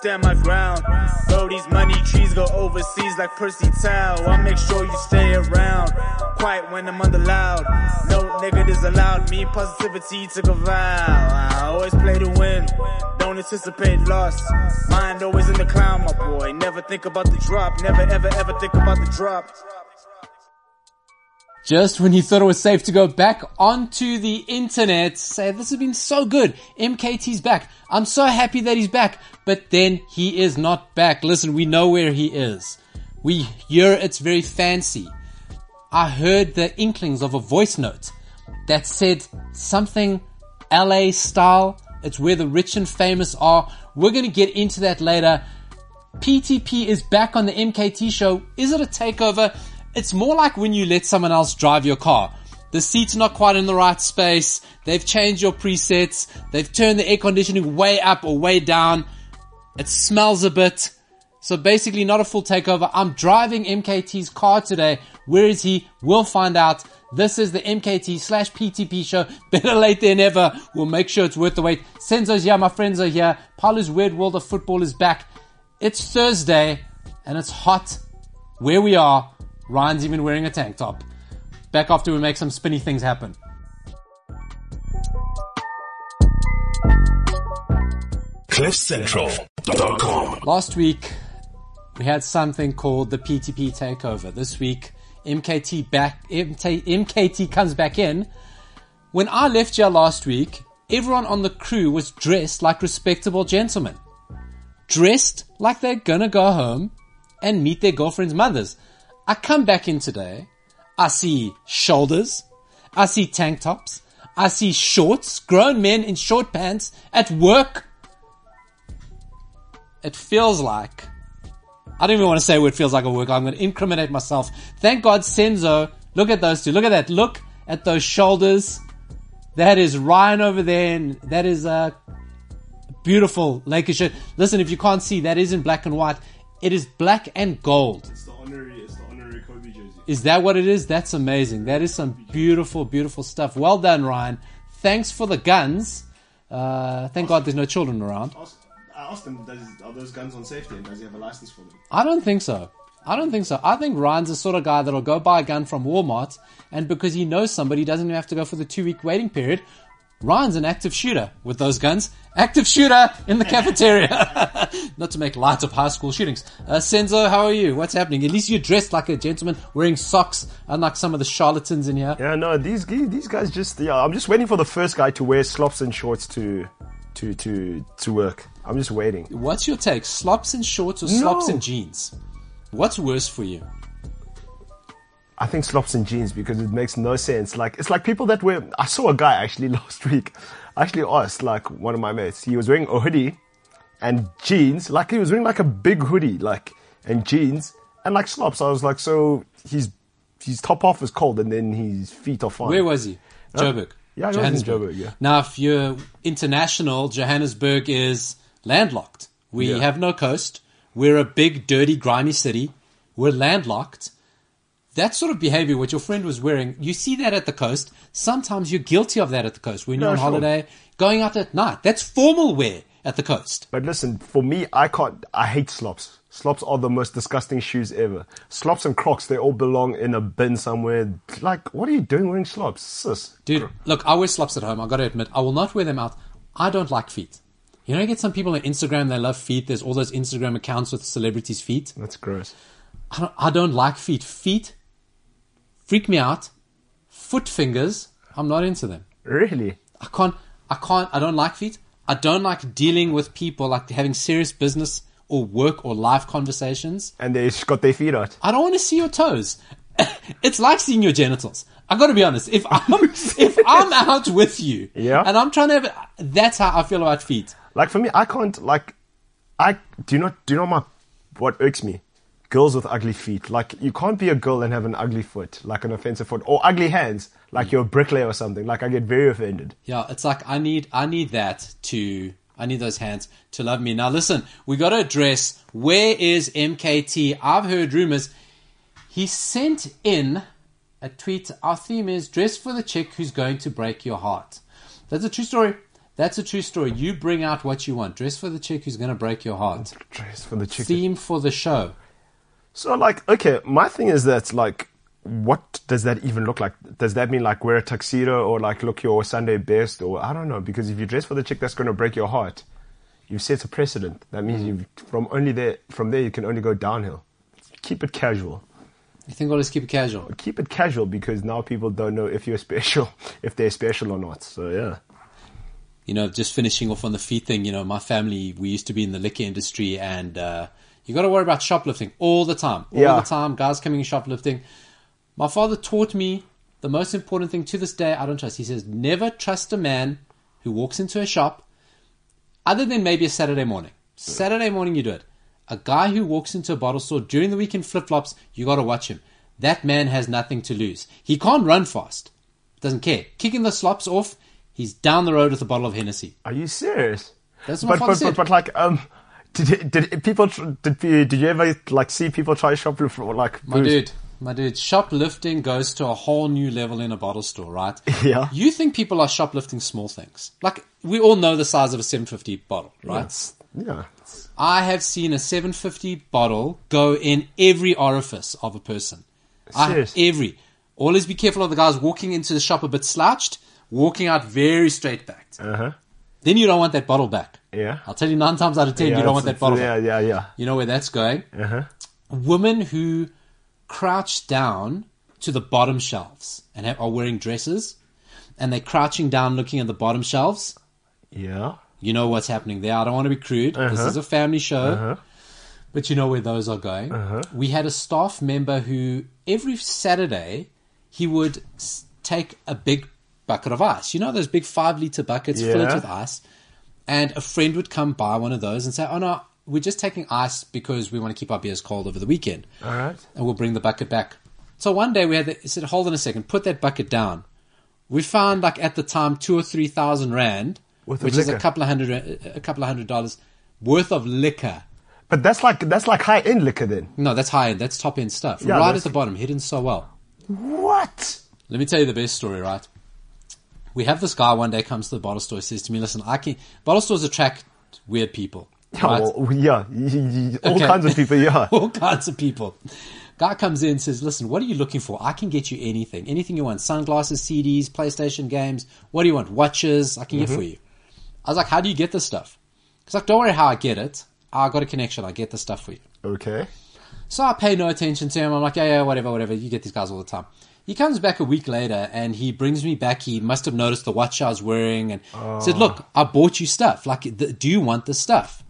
stand my ground. Bro, these money trees go overseas like Percy Tau. I make sure you stay around. Quiet when I'm under loud. No negatives allowed. Me positivity took a vow. I always play to win. Don't anticipate loss. Mind always in the clown, my boy. Never think about the drop. Never ever ever think about the drop. Just when you thought it was safe to go back onto the internet, say this has been so good. MKT's back. I'm so happy that he's back. But then he is not back. Listen, we know where he is. We hear it's very fancy. I heard the inklings of a voice note that said something LA style. It's where the rich and famous are. We're going to get into that later. PTP is back on the MKT show. Is it a takeover? It's more like when you let someone else drive your car. The seat's not quite in the right space. They've changed your presets. They've turned the air conditioning way up or way down. It smells a bit. So basically not a full takeover. I'm driving MKT's car today. Where is he? We'll find out. This is the MKT slash PTP show. Better late than never. We'll make sure it's worth the wait. Senzo's here. My friends are here. Paulo's Weird World of Football is back. It's Thursday and it's hot where we are. Ryan's even wearing a tank top. Back after we make some spinny things happen. CliffCentral.com. Last week, we had something called the PTP takeover. This week, MKT back, MT, MKT comes back in. When I left here last week, everyone on the crew was dressed like respectable gentlemen. Dressed like they're gonna go home and meet their girlfriend's mothers. I come back in today. I see shoulders. I see tank tops. I see shorts, grown men in short pants at work. It feels like, I don't even want to say what it feels like at work. I'm going to incriminate myself. Thank God Senzo, look at those two. Look at that. Look at those shoulders. That is Ryan over there and that is a beautiful Lakers shirt. Listen, if you can't see, that is in black and white. It is black and gold. Is that what it is? That's amazing. That is some beautiful, beautiful stuff. Well done, Ryan. Thanks for the guns. Uh, thank God there's no children around. I asked him, does, are those guns on safety and does he have a license for them? I don't think so. I don't think so. I think Ryan's the sort of guy that'll go buy a gun from Walmart, and because he knows somebody, he doesn't even have to go for the two week waiting period. Ryan's an active shooter with those guns. Active shooter in the cafeteria. Not to make light of high school shootings. Uh, Senzo, how are you? What's happening? At least you're dressed like a gentleman, wearing socks, unlike some of the charlatans in here. Yeah, no, these these guys just yeah. I'm just waiting for the first guy to wear slops and shorts to to to to work. I'm just waiting. What's your take? Slops and shorts or slops No. and jeans? What's worse for you? I think slops and jeans because it makes no sense. Like it's like people that wear. I saw a guy actually last week. I actually asked like one of my mates. He was wearing a hoodie and jeans. Like he was wearing like a big hoodie, like and jeans and like slops. I was like, so he's his top half is cold and then his feet are fine. Where was he? Joburg. Yeah, Johannesburg. Joburg, yeah. Now, if you're international, Johannesburg is landlocked. We Yeah. have no coast. We're a big, dirty, grimy city. We're landlocked. That sort of behavior, what your friend was wearing, you see that at the coast. Sometimes you're guilty of that at the coast. When you're Yeah, on sure. holiday, going out at night. That's formal wear at the coast. But listen, for me, I can't. I hate slops. Slops are the most disgusting shoes ever. Slops and Crocs, they all belong in a bin somewhere. Like, what are you doing wearing slops, sis? Dude, look, I wear slops at home. I gotta admit, I will not wear them out. I don't like feet. You know, you get some people on Instagram, they love feet. There's all those Instagram accounts with celebrities' feet. That's gross. I don't, I don't like feet. Feet freak me out. Foot fingers, I'm not into them. Really? I can't, I can't, I don't like feet. I don't like dealing with people, like having serious business or work or life conversations. And they got their feet out. I don't want to see your toes. it's like seeing your genitals. I got to be honest. If I'm if I'm out with you, Yeah. and I'm trying to, have, that's how I feel about feet. Like for me, I can't. Like, I do not. Do you know my what irks me? Girls with ugly feet. Like you can't be a girl and have an ugly foot, like an offensive foot, or ugly hands, like mm. you're a bricklayer or something. Like I get very offended. Yeah, it's like I need I need that to I need those hands to love me. Now listen, we got to address where is MKT? I've heard rumors. He sent in a tweet. Our theme is dress for the chick who's going to break your heart. That's a true story. That's a true story. You bring out what you want. Dress for the chick who's going to break your heart. Dress for the chick. Theme for the show. So, like, okay, my thing is that, like, what does that even look like? Does that mean, like, wear a tuxedo or, like, look your Sunday best? Or, I don't know, because if you dress for the chick that's going to break your heart, you've set a precedent. That means you from only there, from there, you can only go downhill. Keep it casual. You think I'll just keep it casual? Keep it casual because now people don't know if you're special, if they're special or not. So, yeah. you know, just finishing off on the feet thing, you know, my family, we used to be in the liquor industry and, uh, you got to worry about shoplifting all the time. All Yeah. the time, guys coming in shoplifting. My father taught me the most important thing to this day I don't trust. He says, never trust a man who walks into a shop, other than maybe a Saturday morning. Saturday morning, you do it. A guy who walks into a bottle store during the week in flip flops, you got to watch him. That man has nothing to lose. He can't run fast. Doesn't care. Kicking the slops off, he's down the road with a bottle of Hennessy. Are you serious? That's what my but, father but, said. but, but, like, um, did, did people, did, you- did you ever, like, see people try shoplift for, like, My booze? dude, my dude, shoplifting goes to a whole new level in a bottle store, right? Yeah. You think people are shoplifting small things. Like, we all know the size of a 750 bottle, right? It's- yeah. I have seen a 750 bottle go in every orifice of a person. I, Serious? every. Always be careful of the guys walking into the shop a bit slouched, walking out very straight backed. Uh huh. Then you don't want that bottle back. Yeah. I'll tell you nine times out of ten, yeah, you don't want that bottle it's- back. Yeah, yeah, yeah. You know where that's going? Uh huh. women who crouch down to the bottom shelves and have, are wearing dresses and they're crouching down looking at the bottom shelves Yeah. you know what's happening there i don't want to be crude this Uh-huh. is a family show Uh-huh. but you know where those are going we had a staff member who every saturday he would take a big bucket of ice you know those big five liter buckets Yeah. with ice and a friend would come buy one of those and say oh no we're just taking ice because we want to keep our beers cold over the weekend All right. and we'll bring the bucket back. So one day we had the, he said, hold on a second, put that bucket down. We found like at the time two or three thousand rand, which is a couple of hundred, a couple of hundred dollars worth of liquor. But that's like that's like high end liquor then. No, that's high end. That's top end stuff. Yeah, right at the bottom, hidden so well. What? Let me tell you the best story, right? We have this guy one day comes to the bottle store, says to me, listen, I can, bottle stores attract weird people. Yeah, right? well, yeah, all Okay. kinds of people. Yeah. all kinds of people. Guy comes in and says, listen, what are you looking for? I can get you anything. Anything you want. Sunglasses, CDs, PlayStation games. What do you want? Watches. I can get mm-hmm. for you. I was like, how do you get this stuff? He's like, don't worry how I get it. I got a connection. I get the stuff for you. Okay. So I pay no attention to him. I'm like, yeah, yeah, whatever, whatever. You get these guys all the time. He comes back a week later and he brings me back. He must have noticed the watch I was wearing and oh. said, Look, I bought you stuff. Like, th- do you want this stuff?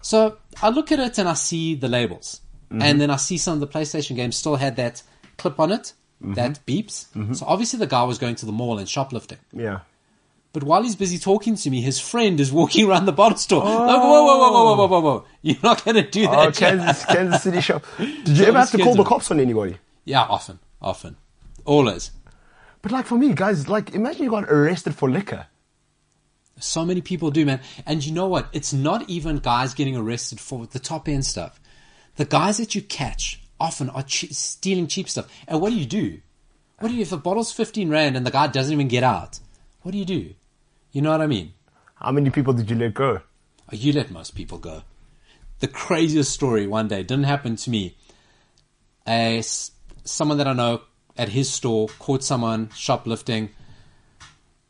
So I look at it and I see the labels. Mm-hmm. And then I see some of the PlayStation games still had that clip on it mm-hmm. that beeps. Mm-hmm. So obviously the guy was going to the mall and shoplifting. Yeah. But while he's busy talking to me, his friend is walking around the bottle store. Oh. Like, whoa, whoa, whoa, whoa, whoa, whoa, whoa, You're not going to do oh, that. Oh, Kansas, Kansas City shop. Did you so ever have to call the cops on anybody? Yeah, often, often. Always. But like for me, guys, like imagine you got arrested for liquor. So many people do, man. And you know what? It's not even guys getting arrested for the top end stuff. The guys that you catch often are che- stealing cheap stuff. And what do you do? What do you, if the bottle's 15 Rand and the guy doesn't even get out? What do you do? You know what I mean? How many people did you let go? Oh, You let most people go. The craziest story one day didn't happen to me. A someone that I know at his store caught someone shoplifting.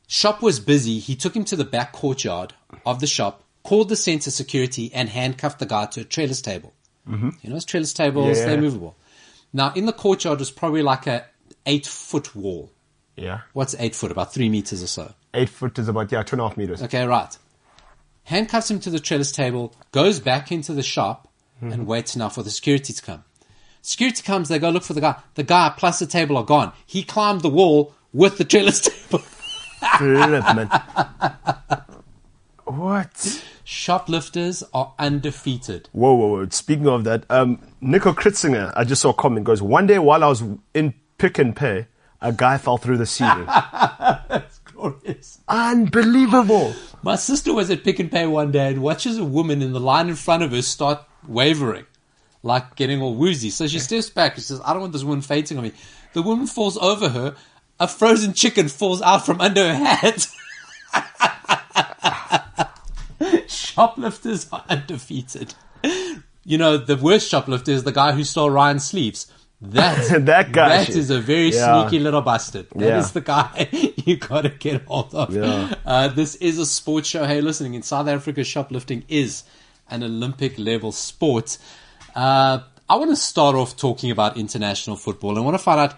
Shop was busy. He took him to the back courtyard of the shop, called the center security, and handcuffed the guy to a trellis table. Mm-hmm. You know, those trellis tables, Yeah. they're movable. Now, in the courtyard was probably like a eight foot wall. Yeah. What's eight foot? About three meters or so. Eight foot is about yeah, two and a half meters. Okay, right. Handcuffs him to the trellis table, goes back into the shop, and waits now for the security to come. Security comes, they go look for the guy. The guy plus the table are gone. He climbed the wall with the trellis table. Flip. What? Shoplifters are undefeated. Whoa, whoa, whoa. Speaking of that, um, Nico Kritzinger, I just saw a comment, goes, one day while I was in Pick n Pay, a guy fell through the ceiling. That's glorious. Unbelievable. My sister was at Pick n Pay one day and watches a woman in the line in front of her start wavering, like getting all woozy. So she steps back and says, I don't want this woman fainting on me. The woman falls over her. A frozen chicken falls out from under her hat. Shoplifters are undefeated. You know, the worst shoplifter is the guy who stole Ryan's sleeves. That, That guy That shit. is a very Yeah. sneaky little bastard. That is Yeah. the guy you gotta get hold of. Yeah. Uh, this is a sports show. Hey, listening in South Africa, shoplifting is an Olympic level sport. Uh, I want to start off talking about international football. I want to find out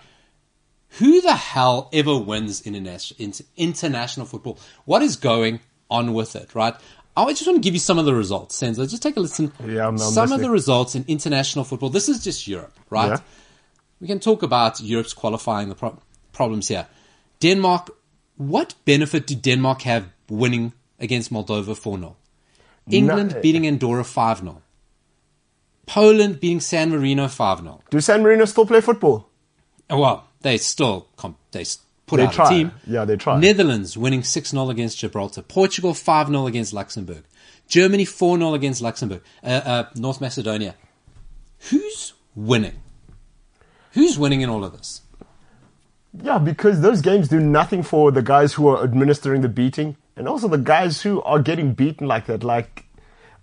who the hell ever wins international international football. What is going on with it? Right. I just want to give you some of the results. Senzo, just take a listen. Yeah, I'm- I'm some of the results in international football. This is just Europe, right? Yeah. We can talk about Europe's qualifying the pro- problems here. Denmark, what benefit do Denmark have winning against Moldova 4 0? England No. beating Andorra 5 0. Poland beating San Marino 5 0. Do San Marino still play football? Well, they still comp- they put They out try. a team. Yeah, they try. Netherlands winning 6 0 against Gibraltar. Portugal 5 0 against Luxembourg. Germany 4 0 against Luxembourg. Uh, uh, North Macedonia. Who's winning? Who's winning in all of this? Yeah, because those games do nothing for the guys who are administering the beating, and also the guys who are getting beaten like that. Like,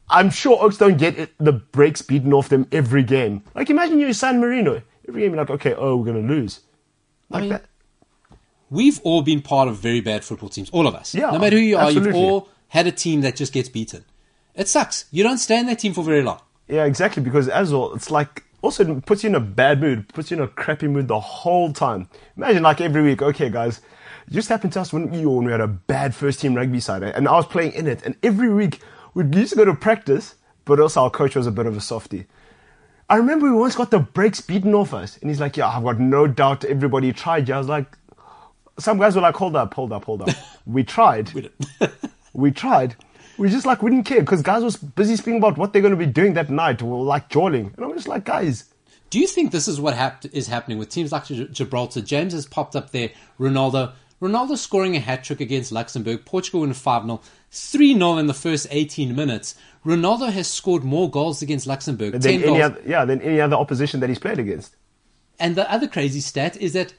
I'm sure Oaks don't get it, the breaks beaten off them every game. Like, imagine you're San Marino. Every game, you're like, okay, oh, we're going to lose. Like mean, that. We've all been part of very bad football teams, all of us. Yeah, no matter who you are, you've all had a team that just gets beaten. It sucks. You don't stay in that team for very long. Yeah, exactly. Because as well, it's like also it puts you in a bad mood, puts you in a crappy mood the whole time. Imagine like every week, okay, guys, it just happened to us when we when we had a bad first team rugby side, eh, and I was playing in it, and every week we used to go to practice, but also our coach was a bit of a softie. I remember we once got the breaks beaten off us, and he's like, "Yeah, I've got no doubt everybody tried." Yeah, I was like, some guys were like, "Hold up, hold up, hold up." we tried We we tried. We just like we didn't care because guys was busy speaking about what they're going to be doing that night, or like jawling, and I'm just like, guys, Do you think this is what hap- is happening with teams like Gi- Gibraltar? James has popped up there. Ronaldo. Ronaldo scoring a hat trick against Luxembourg. Portugal in 5 0. 3 0 in the first 18 minutes. Ronaldo has scored more goals against Luxembourg. 10 than any goals. other, yeah, than any other opposition that he's played against. And the other crazy stat is that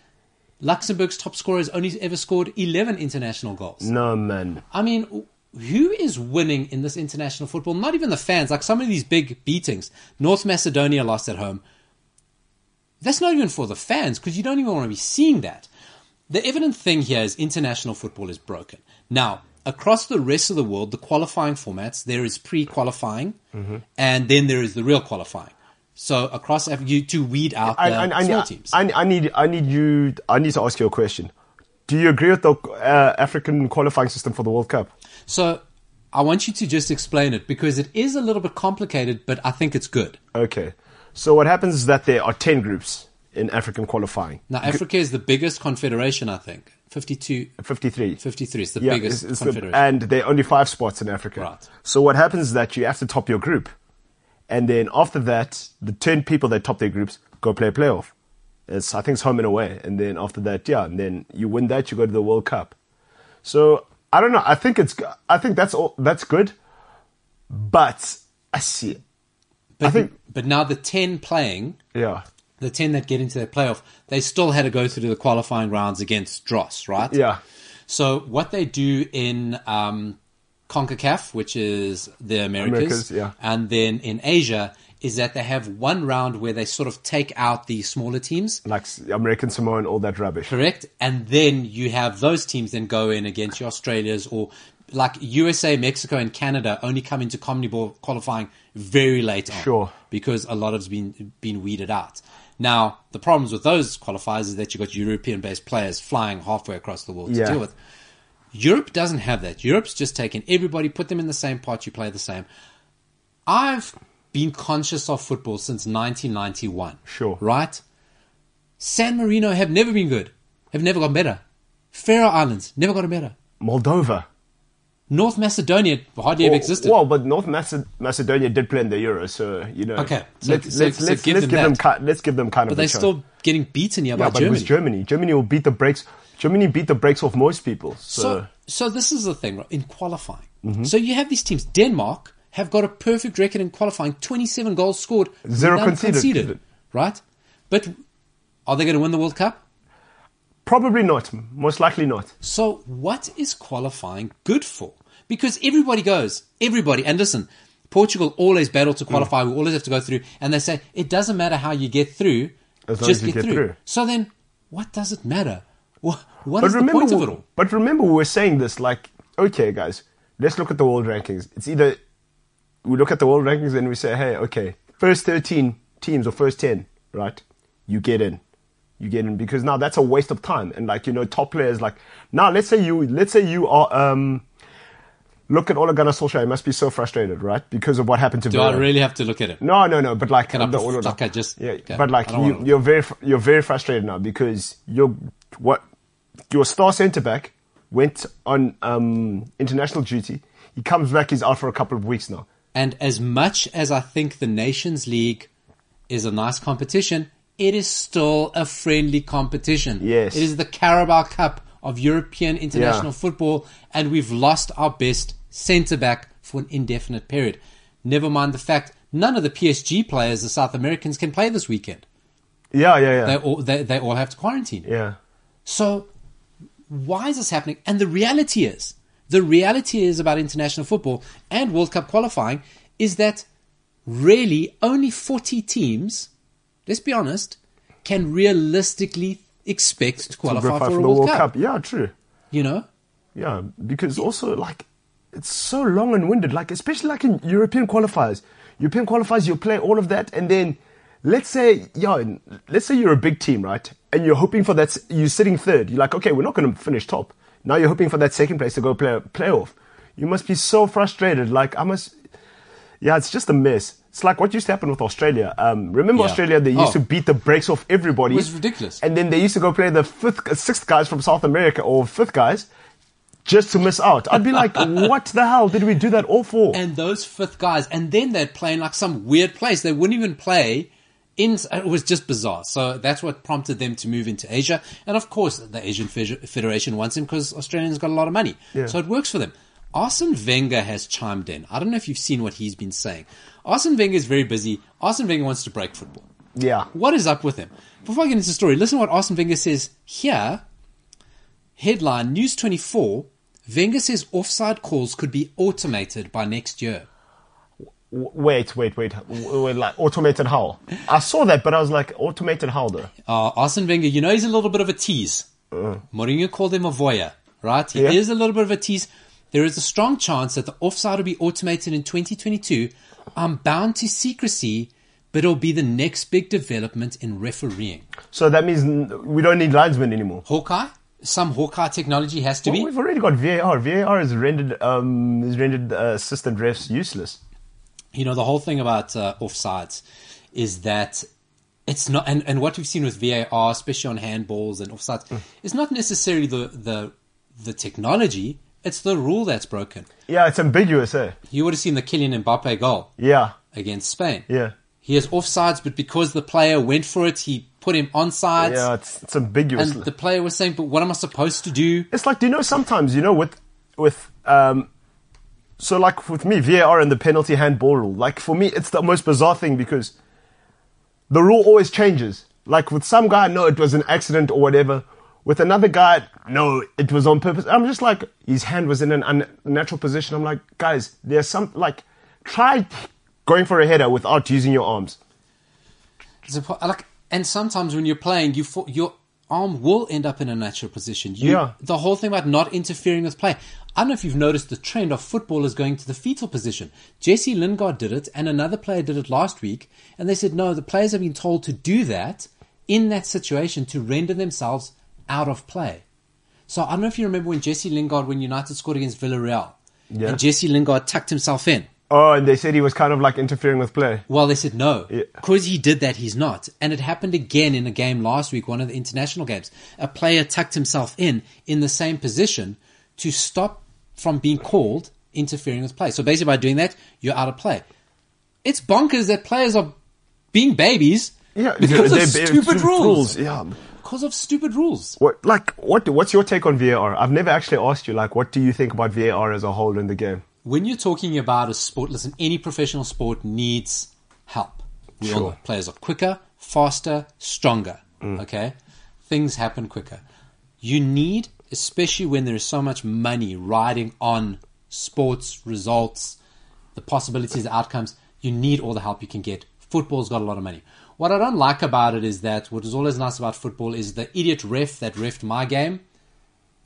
Luxembourg's top scorer has only ever scored 11 international goals. No man, I mean, who is winning in this international football? Not even the fans. Like some of these big beatings. North Macedonia lost at home. That's not even for the fans because you don't even want to be seeing that. The evident thing here is international football is broken. Now, across the rest of the world, the qualifying formats, there is pre qualifying and then there is the real qualifying. So across Af- you to weed out the I, I, I, small I, teams. I, I need, I need you, I need to ask you a question. Do you agree with the uh, African qualifying system for the World Cup? So I want you to just explain it because it is a little bit complicated, but I think it's good. Okay, so what happens is that there are ten groups in African qualifying. Now, Africa is the biggest confederation, I think. 52, Fifty-three. 53 is the Yeah, biggest it's- it's the- confederation. and there are only five spots in Africa. Right. So what happens is that you have to top your group, and then after that, the ten people that top their groups go play a playoff. It's I think it's home and away, and then after that, yeah, and then you win that, you go to the World Cup. So I don't know. I think it's I think that's all that's good, but I see. but, I think- but now the 10 playing, Yeah, the 10 that get into the playoff, they still had to go through the qualifying rounds against Dross, right? yeah, So what they do in um, CONCACAF, which is the Americas, Americas, yeah. and then in Asia, is that they have one round where they sort of take out the smaller teams, like American Samoa and all that rubbish. correct? And then you have those teams then go in against your Australias or like USA, Mexico, and Canada only come into comedy ball qualifying very late on. Sure. Because a lot has been been weeded out. Now, the problems with those qualifiers is that you've got European based players flying halfway across the world Yeah. to deal with. Europe doesn't have that. Europe's just taken everybody, put them in the same pot, you play the same. I've been conscious of football since 1991. Sure. Right? San Marino have never been good, have never gotten better. Faroe Islands never gotten better. Moldova. North Macedonia hardly ever existed. Well, but North Mace- Macedonia did play in the Euro, so you know. Okay, so- let's so- let's so let's, give let's them give them ki- let's give them kind but of. they're a chance. still getting beaten here yeah, by but it was Germany. Germany. Germany will beat the brakes. Germany beat the brakes off most people. So, So, so this is the thing right, in qualifying. Mm-hmm. So you have these teams. Denmark have got a perfect record in qualifying: twenty-seven goals scored, Zero none conceded. Right, but are they going to win the World Cup? Probably not. Most likely not. So what is qualifying good for? Because everybody goes, everybody, and listen, Portugal always battle to qualify. Mm. We always have to go through, and they say it doesn't matter how you get through, As just get, get through. through. So then, what does it matter? What, what But the remember, point of it all? but remember, we were saying this like, okay, guys, let's look at the world rankings. It's either we look at the world rankings and we say, hey, okay, first thirteen teams or first ten, right? You get in, you get in because now that's a waste of time. And like you know, top players like now, let's say you, let's say you are. um Look at Ole Gunnar Solskjaer. He must be so frustrated, right? Because of what happened to Do I really have to look at it? No, no, no. But like, Can I the- pref- no, no. like I just- yeah. okay. But like, you, you're very, you're very frustrated now because you're what your star centre back went on um, international duty. He comes back. He's out for a couple of weeks now. And as much as I think the Nations League is a nice competition, it is still a friendly competition. Yes. It is the Carabao Cup of European international Yeah. football, and we've lost our best centre back for an indefinite period. Never mind the fact none of the PSG players, the South Americans, can play this weekend. Yeah, yeah, yeah, They all, they, they all have to quarantine. yeah. So why is this happening? And the reality is, the reality is about international football and World Cup qualifying is that really only 40 teams, let's be honest, can realistically expect to qualify Qualify for a World, Cup. Yeah, true. You know? Yeah, because also like it's so long and winded. Like especially like in European qualifiers. European qualifiers, you play all of that, and then let's say, yeah, let's say you're a big team, right? And you're hoping for that. You're sitting third. You're like, okay, we're not going to finish top. Now you're hoping for that second place to go play a playoff. You must be so frustrated. Like I must. Yeah, it's just a mess. It's like what used to happen with Australia. Um, remember Yeah. Australia? They used Oh. to beat the brakes off everybody. It was ridiculous. And then they used to go play the fifth, sixth guys from South America or fifth guys just to miss out. I'd be like, what the hell did we do that all for? And those fifth guys, and then they'd play in like some weird place. They wouldn't even play in. It was just bizarre. So that's what prompted them to move into Asia. And of course, the Asian Federation wants him because Australians got a lot of money. Yeah. So it works for them. Arsene Wenger has chimed in. I don't know if you've seen what he's been saying. Arsene Wenger is very busy. Arsene Wenger wants to break football. yeah. What is up with him? Before I get into the story, listen to what Arsene Wenger says here. Headline News 24 Wenger says offside calls could be automated by next year. Wait, wait, wait. Wait, Like automated how? I saw that, but I was like, automated how though? Uh, Arsene Wenger, you know he's a little bit of a tease. Mourinho called him a voyeur, right? He Uh. Yeah. is a little bit of a tease. There is a strong chance that the offside will be automated in 2022. I'm bound to secrecy, but it'll be the next big development in refereeing. So that means we don't need linesmen anymore. Hawkeye? Some Hawkeye technology has to Well, be. we've already got VAR. VAR has rendered um, has rendered uh, assistant refs useless. you know the whole thing about uh, offsides is that it's not and, and what we've seen with VAR especially on handballs and offsides Mm. is not necessarily the, the the technology it's the rule that's broken Yeah, it's ambiguous, eh? you would have seen the Kylian Mbappe goal Yeah, against Spain yeah, he has offsides but because the player went for it he put him on sides yeah. It's it's ambiguous. and the player was saying but what am I supposed to do It's like, do you know, sometimes, you know, with, with, um, so like with me, VAR and the penalty handball rule, like for me, it's the most bizarre thing because the rule always changes. Like with some guy, no, it was an accident or whatever. With another guy, no, it was on purpose. I'm just like, his hand was in an unnatural position. I'm like, guys, there's some, like, try going for a header without using your arms. A like, and sometimes when you're playing, you fo- your arm will end up in a natural position. You, Yeah. The whole thing about not interfering with play. I don't know if you've noticed the trend of footballers going to the fetal position. Jesse Lingard did it, and another player did it last week, and they said no. The players have been told to do that in that situation to render themselves out of play. So I don't know if you remember when Jesse Lingard, when United scored against Villarreal, Yeah. and Jesse Lingard tucked himself in. Oh, and they said he was kind of like interfering with play. Well, they said no. Yeah. Because he did that, he's not. And it happened again in a game last week, one of the international games. A player tucked himself in, in the same position, to stop from being called interfering with play. So basically, by doing that, you're out of play. It's bonkers that players are being babies Yeah, because of stupid stupid rules. Yeah. Because of stupid rules. What like what what's your take on VAR? I've never actually asked you like what do you think about VAR as a whole in the game? When you're talking about a sport, listen, any professional sport needs help. We all Sure. know players are quicker, faster, stronger. Mm. Okay? Things happen quicker. You need, especially when there is so much money riding on sports results, the possibilities, the outcomes, you need all the help you can get. Football's got a lot of money. What I don't like about it is that what is always nice about football is the idiot ref that refed my game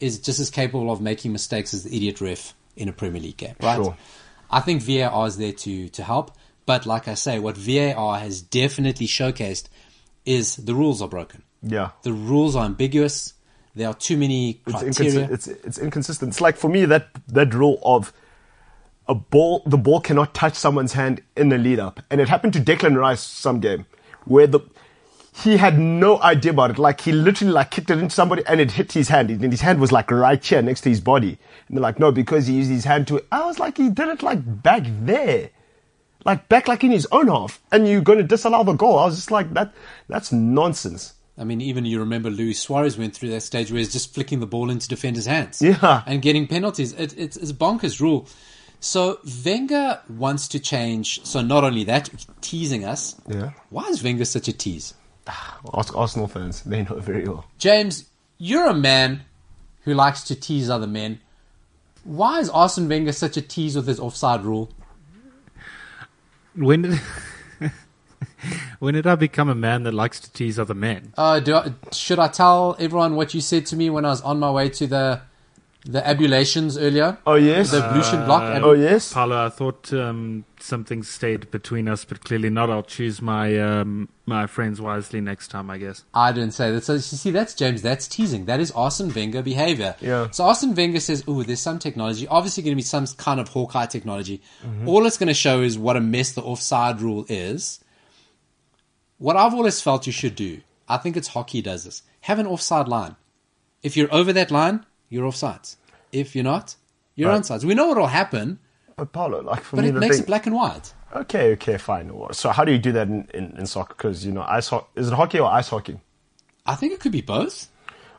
is just as capable of making mistakes as the idiot ref in a Premier League game, right? Sure. I think VAR is there to to help, but like I say, what VAR has definitely showcased is the rules are broken. Yeah. The rules are ambiguous. There are too many It's, criteria. inconsi- it's it's inconsistent. It's like for me that that rule of a ball the ball cannot touch someone's hand in the lead up. And it happened to Declan Rice some game where the he had no idea about it. Like he literally like kicked it into somebody and it hit his hand. And his hand was like right here next to his body. And they're like, no, because he used his hand to I was like, he did it like back there. Like back like in his own half. And you're gonna disallow the goal. I was just like, that that's nonsense. I mean, even you remember Luis Suarez went through that stage where he's just flicking the ball into defenders' hands. Yeah. And getting penalties. It, it's, it's a bonkers rule. So Wenger wants to change. So not only that, teasing us. Yeah. Why is Wenger such a tease? Ask Arsenal fans. They know very well. James, you're a man who likes to tease other men. Why is Arsene Wenger such a tease with his offside rule? When did when did I become a man that likes to tease other men? Uh, do I, should I tell everyone what you said to me when I was on my way to the the abulations earlier? Oh yes. The ablution block. ab- oh yes. Paulo, I thought um, something stayed between us, but clearly not. I'll choose my um, my friends wisely next time, I guess. I didn't say that. So you see, that's James. That's teasing. That is Arsene Wenger behavior. Yeah. So Arsene Wenger says, "Oh, there's some technology. Obviously, going to be some kind of Hawkeye technology. All it's going to show is what a mess the offside rule is. What I've always felt you should do. I think it's hockey does this. Have an offside line. If you're over that line, you're offsides. If you're not, you're Right. onsides. We know what will happen, But Paulo, like for but me, it makes thing, it black and white. Okay, okay, fine. So how do you do that in, in, in soccer? Because you know, ice ho- is it hockey or ice hockey? I think it could be both.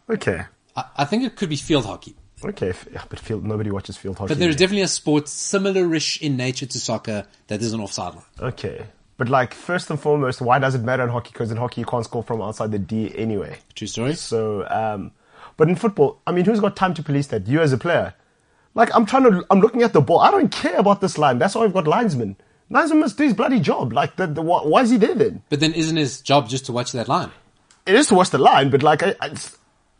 Okay, I, I think it could be field hockey. okay, yeah, but field nobody watches field hockey. But there's definitely a sport similar-ish in nature to soccer that is an offside line. okay, but like first and foremost, why does it matter in hockey? Because in hockey you can't score from outside the D anyway. True story. So, um, but in football, I mean, who's got time to police that? You as a player. Like I'm trying to, I'm looking at the ball. I don't care about this line. That's why we've got linesmen. Linesman must do his bloody job. Like, the, the, why, why is he there then? But then isn't his job just to watch that line? it is to watch the line, but like I, I,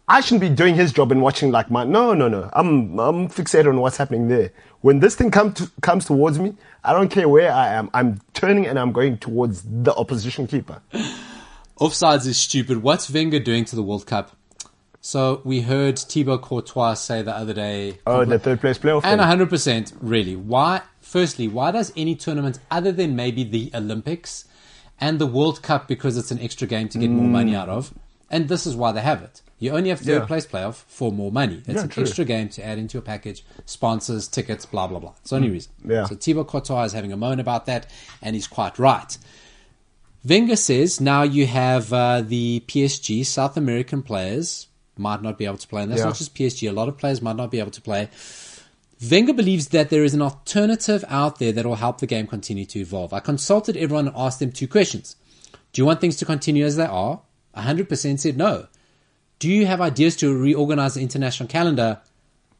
I shouldn't be doing his job and watching like my. No, no, no. I'm I'm fixated on what's happening there. When this thing come to, comes towards me, I don't care where I am. I'm turning and I'm going towards the opposition keeper. Offsides is stupid. What's Wenger doing to the World Cup? So we heard Thibaut Courtois say the other day. Oh, the third place playoff. And 100%, really. Why? Firstly, why does any tournament other than maybe the Olympics and the World Cup, because it's an extra game to get more money out of, and this is why they have it. You only have third Yeah. place playoff for more money. It's Yeah, an true. extra game to add into your package, sponsors, tickets, blah, blah, blah. It's the only reason. Yeah. So Thibaut Courtois is having a moan about that, and he's quite right. Wenger says now you have uh, the PSG, South American players might not be able to play. And that's Yeah. not just PSG, a lot of players might not be able to play. Wenger believes that there is an alternative out there that will help the game continue to evolve. I consulted everyone and asked them two questions. Do you want things to continue as they are? 100% said no. Do you have ideas to reorganize the international calendar?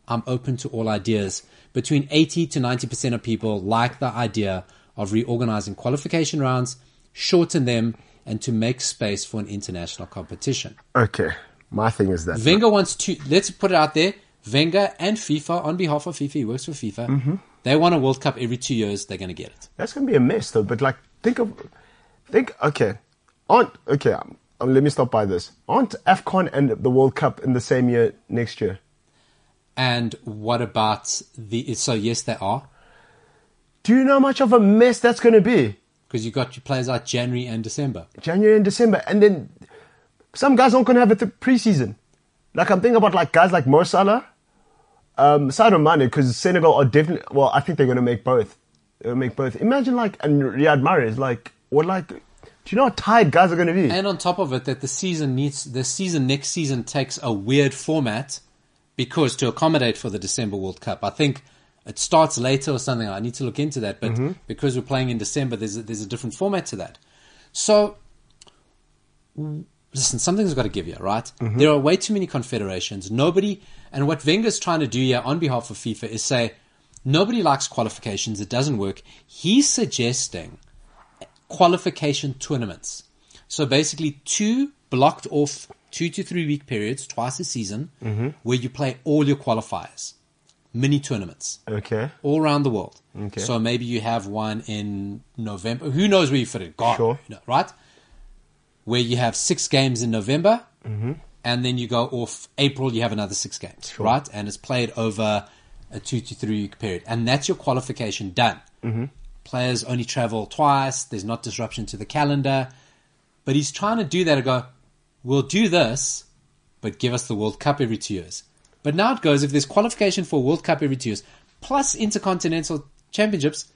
I'm open to all ideas. Between 80 to 90% of people like the idea of reorganizing qualification rounds, shorten them, and to make space for an international competition. okay, my thing is that. Wenger wants to, let's put it out there. Wenger and FIFA, on behalf of FIFA, he works for FIFA. Mm-hmm. They want a World Cup every two years. They're going to get it. That's gonna be a mess though. But like, think of, think. Okay, aren't okay. Um, um, let me stop by this. Aren't Afcon and the World Cup in the same year next year? And what about the, so yes, they are. Do you know how much of a mess that's gonna be? Because you've got your players out January and December. January and December, and then some guys aren't going to have a th- preseason. Like I'm thinking about like guys like Mo Salah, um, Sadio Mane, because Senegal are definitely. Well, I think they're going to make both. They'll make both. Imagine like and Riyad Mahrez, like or like Do you know how tired guys are going to be? And on top of it, that the season needs the season next season takes a weird format because to accommodate for the December World Cup, I think it starts later or something. I need to look into that, but Mm-hmm. because we're playing in December, there's a, there's a different format to that. So, listen, something's got to give you, right? Mm-hmm. There are way too many confederations. Nobody, and what Wenger's trying to do here on behalf of FIFA is say nobody likes qualifications. It doesn't work. He's suggesting qualification tournaments. So basically, two blocked off two to three week periods twice a season where you play all your qualifiers, mini tournaments okay. all around the world. Okay. So maybe you have one in November. Who knows where you fit it? God, Sure. you know, right? Where you have six games in November, Mm-hmm. and then you go off April. You have another six games, right? And it's played over a two to three week period, and that's your qualification done. Mm-hmm. Players only travel twice. There's not disruption to the calendar, but he's trying to do that and go, we'll do this, but give us the World Cup every two years. But now it goes if there's qualification for World Cup every two years, plus intercontinental championships,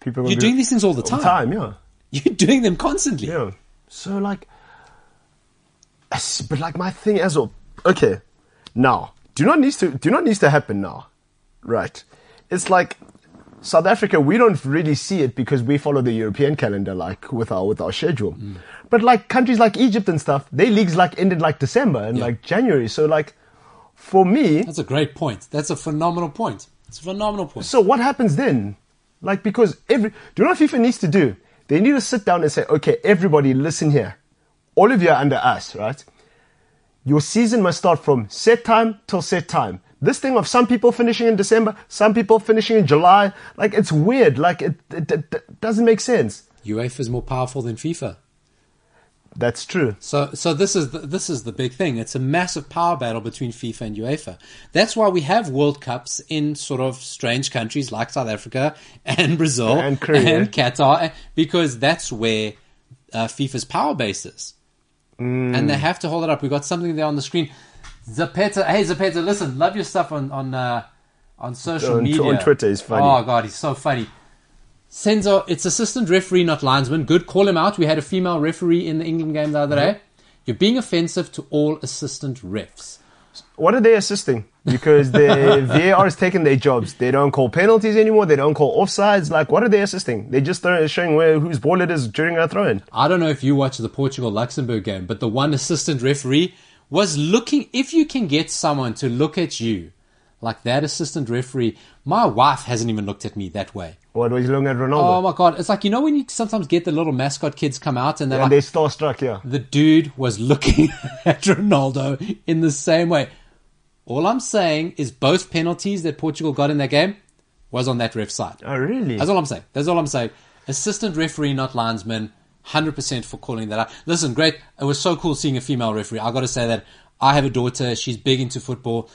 People you're doing these things all the all time. the time, yeah. You're doing them constantly. Yeah. So like, but like my thing as well. Okay, now do not needs to do not needs to happen now, right? It's like South Africa. We don't really see it because we follow the European calendar, like with our with our schedule. Mm. But like countries like Egypt and stuff, their leagues like ended like December and Yeah. like January. So like, for me, That's a great point. That's a phenomenal point. It's a phenomenal point. so what happens then? Like because every do you know what FIFA needs to do? They need to sit down and say, okay, everybody listen here. All of you are under us, right? Your season must start from set time till set time. This thing of some people finishing in December, some people finishing in July, like it's weird. Like it, it, it, doesn't make sense. UEFA is more powerful than FIFA. That's true. So, so this is the, this is the big thing. It's a massive power battle between FIFA and UEFA. That's why we have World Cups in sort of strange countries like South Africa and Brazil And Korea. and Qatar, because that's where uh, FIFA's power base is, Mm. and they have to hold it up. We've got something there on the screen. Zapeta, hey Zapeta, listen, love your stuff on on uh, on social On- media. on Twitter, he's funny. Oh god, he's so funny. Senzo, it's assistant referee, not linesman. Good, call him out. We had a female referee in the England game the other Mm-hmm. day. You're being offensive to all assistant refs. What are they assisting? Because the VAR is taking their jobs. They don't call penalties anymore. They don't call offsides. Like, what are they assisting? They're just throw- showing where whose ball it is during a throw-in. I don't know if you watched the Portugal Luxembourg game, but the one assistant referee was looking. If you can get someone to look at you like that assistant referee, my wife hasn't even looked at me that way. What was he looking at Ronaldo? Oh my god! It's like you know when you sometimes get the little mascot kids come out and they're and like, they're starstruck, yeah. the dude was looking at Ronaldo in the same way. All I'm saying is both penalties that Portugal got in that game was on that ref side. Oh, really? That's all I'm saying. That's all I'm saying. Assistant referee, not linesman. 100% for calling that out. Listen, great. It was so cool seeing a female referee. I got to say that I have a daughter. She's big into football.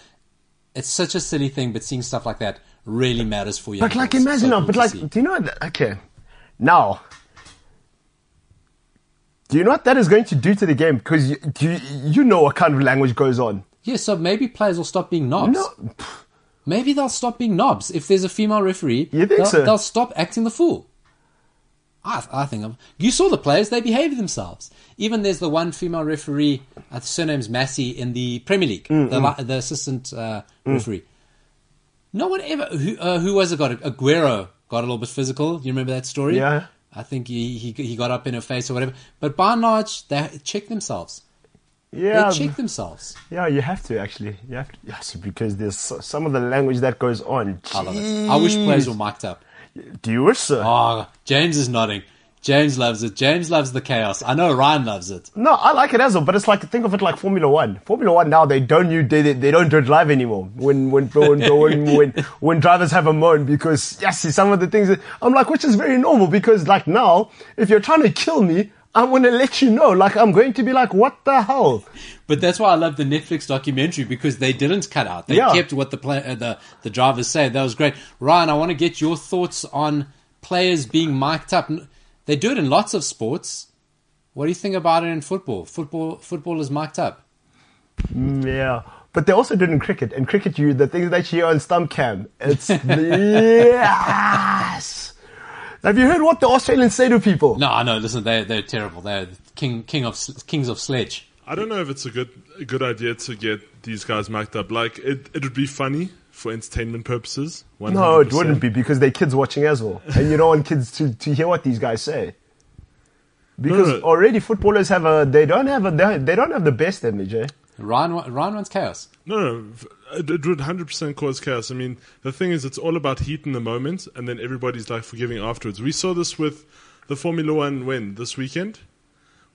It's such a silly thing, but seeing stuff like that really matters for you. But like, imagine now. But like, do you know? What, okay, now, do you know what that is going to do to the game? Because you, you, you know what kind of language goes on. yeah, so maybe players will stop being knobs. No, Maybe they'll stop being knobs. If there's a female referee, You think they'll, so? they'll stop acting the fool. I, I think I'm, you saw the players; they behaved themselves. Even there's the one female referee, uh, the surname's Massey in the Premier League, Mm, the, li- the assistant uh, referee. No one ever who uh, who was it got Aguero got a little bit physical. You remember that story? Yeah. I think he, he he got up in her face or whatever. But by and large, they check themselves. yeah, They check themselves. yeah. You have to actually. You have to. Yes, because there's some of the language that goes on. I love it. I wish players were mic'd up. Do you wish so? Oh, James is nodding. James loves it. James loves the chaos. I know Ryan loves it. No, I like it as well, but it's like think of it like Formula One. Formula One now they don't you they, they, don't do it live anymore. When when when when, when when drivers have a moan because yes, see, some of the things that, I'm like, which is very normal because like now if you're trying to kill me, I'm gonna let you know. Like I'm going to be like, what the hell? But that's why I love the Netflix documentary because they didn't cut out. They Yeah. kept what the play, uh, the the drivers say. That was great. Ryan, I want to get your thoughts on players being mic'd up. They do it in lots of sports. What do you think about it in football? Football football is mic'd up. Mm, Yeah. But they also did in cricket. In cricket, you the things that you hear on stump cam, it's yes. Have you heard what the Australians say to people? No, no, listen, they're, they're terrible. They're king, king of, kings of sledge. I don't know if it's a good a good idea to get these guys mic'd up. Like it, it would be funny for entertainment purposes. 100%. No, it wouldn't be because they're kids watching as well, and you don't want kids to, to hear what these guys say. Because no. already footballers have a they don't have a they, they don't have the best image. Eh? Ryan, Ryan wants chaos. No, no, f- it, would hundred percent cause chaos. I mean, the thing is, it's all about heat in the moment, and then everybody's like forgiving afterwards. We saw this with the Formula One win this weekend.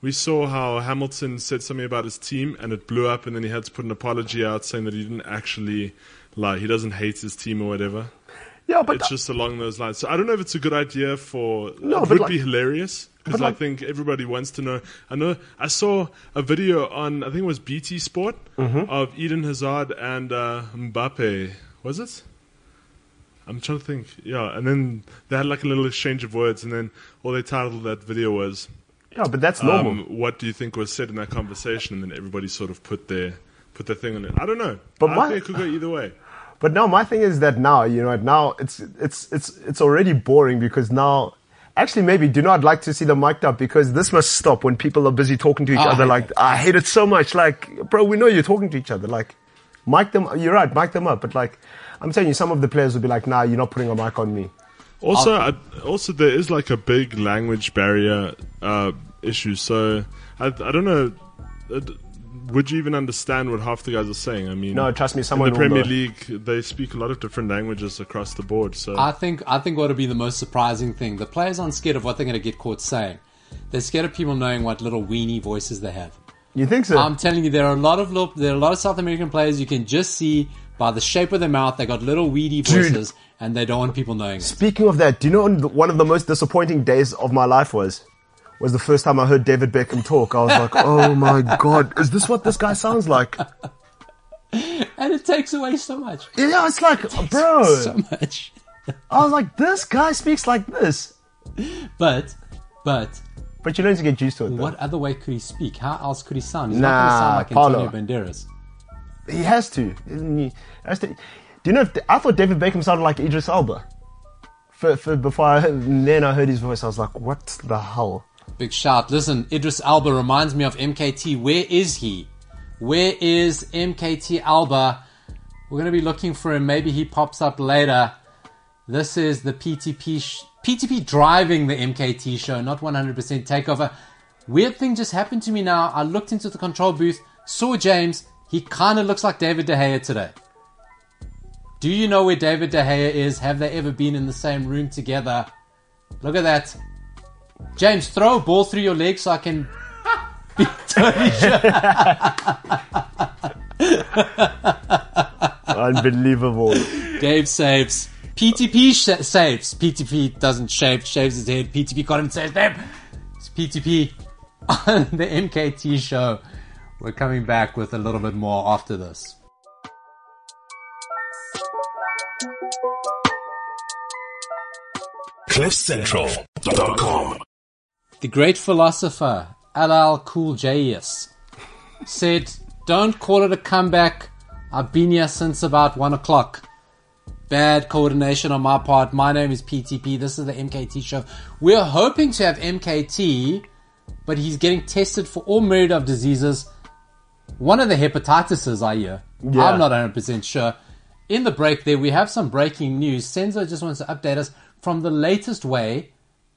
We saw how Hamilton said something about his team, and it blew up, and then he had to put an apology out saying that he didn't actually lie. He doesn't hate his team or whatever. Yeah, but It's just along those lines. So I don't know if it's a good idea for. No, it would like- be hilarious because I think everybody wants to know. I know. I saw a video on I think it was BT Sport Mm-hmm. of Eden Hazard and uh, Mbappe. Was it? I'm trying to think. Yeah, and then they had like a little exchange of words, and then all they titled that video was yeah, but that's normal. um, "What do you think was said in that conversation?" And then everybody sort of put their put their thing on it. I don't know. But I my- think it could go either way. But no, my thing is that now you know now it's it's it's it's already boring because now actually maybe do not like to see them mic'd up because this must stop when people are busy talking to each I other. hate Like that. I hate it so much. Like bro, we know you're talking to each other. Like mic them. You're right, mic them up. But like I'm telling you, some of the players will be like, Nah, you're not putting a mic on me. Also, I, also there is like a big language barrier uh, issue. So I, I don't know. Would you even understand what half the guys are saying? I mean, No, trust me, Someone in the Premier know. League, they speak a lot of different languages across the board. So I think I think what would be the most surprising thing. The players aren't scared of what they're going to get caught saying. They're scared of people knowing what little weenie voices they have. You think so? I'm telling you, there are a lot of little, there are a lot of South American players you can just see by the shape of their mouth. They got little weedy voices, and they don't want people knowing it. Speaking of that, do you know what one of the most disappointing days of my life was? Was the first time I heard David Beckham talk. I was like, oh my god, is this what this guy sounds like? And it takes away so much, Yeah, it's like, bro. so much. I was like, this guy speaks like this. But, but But you learn to get used to it. Though. what other way could he speak? How else could he sound? He's Nah, not going to sound like. Antonio Banderas. He has to. He has to. Do you know? If, I thought David Beckham sounded like Idris Elba. For, for, before I then I heard his voice, I was like, what the hell? Big shout. Listen, Idris Elba reminds me of MKT. Where is he? Where is MKT Elba? We're going to be looking for him. Maybe he pops up later. This is the PTP sh- PTP driving the MKT show, not 100% takeover. Weird thing just happened to me now. I looked into the control booth, saw James. He kind of looks like David De Gea today. Do you know where David De Gea is? Have they ever been in the same room together? Look at that. James, throw a ball through your legs so I can be totally sure. Unbelievable. Dave saves. PTP sh- saves. PTP doesn't shave, shaves his head. PTP got him saves them. It's PTP on the MKT show. We're coming back with a little bit more after this. CliffCentral.com. The great philosopher LL Cool J.S. said, Don't call it a comeback. I've been here since about one o'clock. Bad coordination on my part. My name is PTP. This is the MKT show. We're hoping to have MKT, but he's getting tested for all myriad of diseases. One of the hepatitises, I hear. Yeah. I'm not 100% sure. In the break there, we have some breaking news. Senzo just wants to update us from the latest way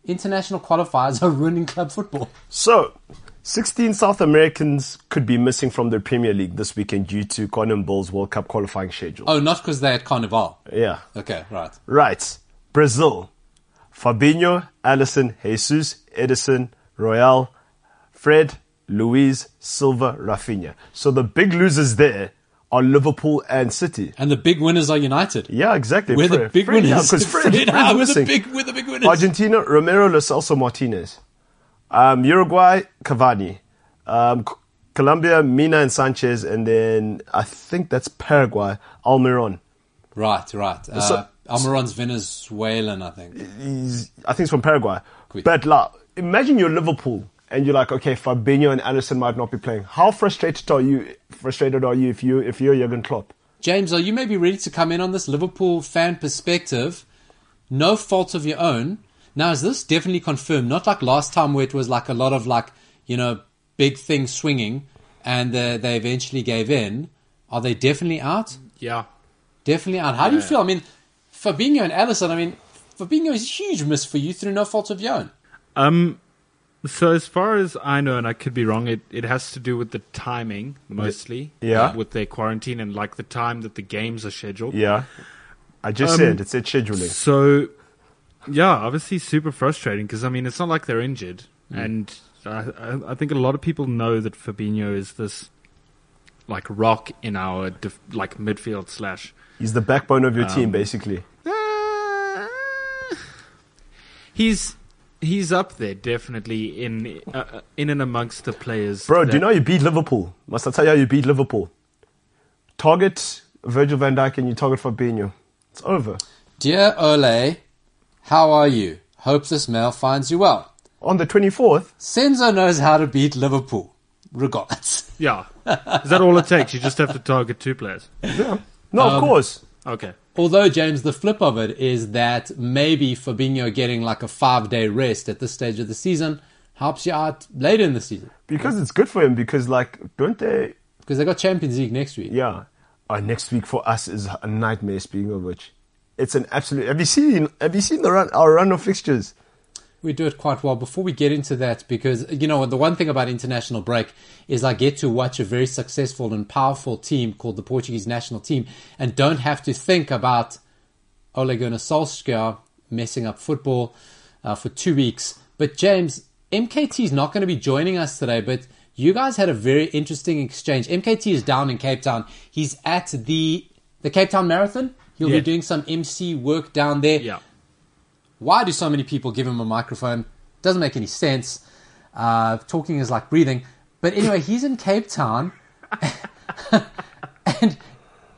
international qualifiers are ruining club football. So, 16 South Americans could be missing from the Premier League this weekend due to CONMEBOL's World Cup qualifying schedule. Oh, not because they're at Carnival. Yeah. Okay, right. Right. Brazil. Fabinho, Alisson, Jesus, Ederson, Royal, Fred, Luis, Silva, Rafinha. So the big losers there are Liverpool and City. And the big winners are United. Yeah, exactly. We're the big Fred, winners. Fred, Fred, Fred's ah, we're, the big, we're the big winners. Argentina, Romero, Lo Celso, Martinez. Um, Uruguay, Cavani. Um, Colombia, Mina and Sanchez. And then I think that's Paraguay, Almiron. Right, right. Uh, So- Almiron's Venezuelan, I think. He's, I think it's from Paraguay. But like, imagine you're Liverpool and you're like, okay, Fabinho and Alisson might not be playing. How frustrated are you? Frustrated are you if you if you're Jurgen Klopp? James, are you maybe ready to come in on this Liverpool fan perspective? No fault of your own. Now, is this definitely confirmed? Not like last time where it was like a lot of like, you know, big things swinging and uh, they eventually gave in. Are they definitely out? Yeah. Definitely out. How do you feel? I mean, Fabinho and Alisson, I mean, Fabinho is a huge miss for you through no fault of your own. Um, so as far as I know, and I could be wrong, it, it has to do with the timing mostly. Yeah. uh, with their quarantine and like the time that the games are scheduled. Yeah. I just Um, said it said scheduling. So, yeah, obviously super frustrating because I mean it's not like they're injured, and I, I, think a lot of people know that Fabinho is this like rock in our def- like midfield slash. He's the backbone of your um, team, basically. He's he's up there definitely in uh, uh, in and amongst the players. Bro, do you know you beat Liverpool? Must I tell you how you beat Liverpool? Target Virgil van Dijk and you target Fabinho. It's over. Dear Ole, how are you? Hope this mail finds you well. On the 24th, Senzo knows how to beat Liverpool. Regards. Yeah, is that all it takes? You just have to target two players. Yeah. No, Um, of course. Okay. Although, James, the flip of it is that maybe Fabinho getting like a five day rest at this stage of the season helps you out later in the season. Because it's good for him because like don't they Because they got Champions League next week. yeah. Uh, next week for us is a nightmare speaking of which. It's an absolute have you seen have you seen the run our run of fixtures? We do it quite well. Before we get into that, because you know the one thing about international break is I get to watch a very successful and powerful team called the Portuguese national team, and don't have to think about Ole Gunnar Solskjaer messing up football uh, for two weeks. But James, MKT is not going to be joining us today, but you guys had a very interesting exchange. MKT is down in Cape Town. He's at the the Cape Town Marathon. He'll Yeah. be doing some MC work down there. Yeah. Why do so many people give him a microphone? Doesn't make any sense. Uh, talking is like breathing. But anyway, he's in Cape Town, and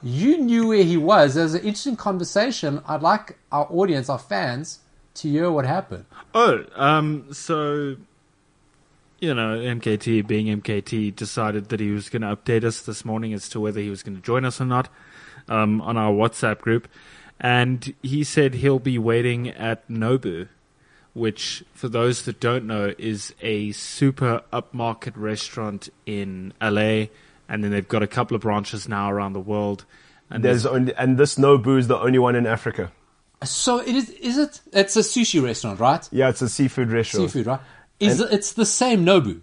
you knew where he was. There was an interesting conversation. I'd like our audience, our fans, to hear what happened. Oh, um, so you know, MKT being MKT decided that he was going to update us this morning as to whether he was going to join us or not um, on our WhatsApp group, and he said he'll be waiting at Nobu, which, for those that don't know, is a super upmarket restaurant in LA, and then they've got a couple of branches now around the world. And There's only and this Nobu is the only one in Africa. So it is. Is it? It's a sushi restaurant, right? Yeah, it's a seafood restaurant. Seafood, right? Is it, it's the same Nobu?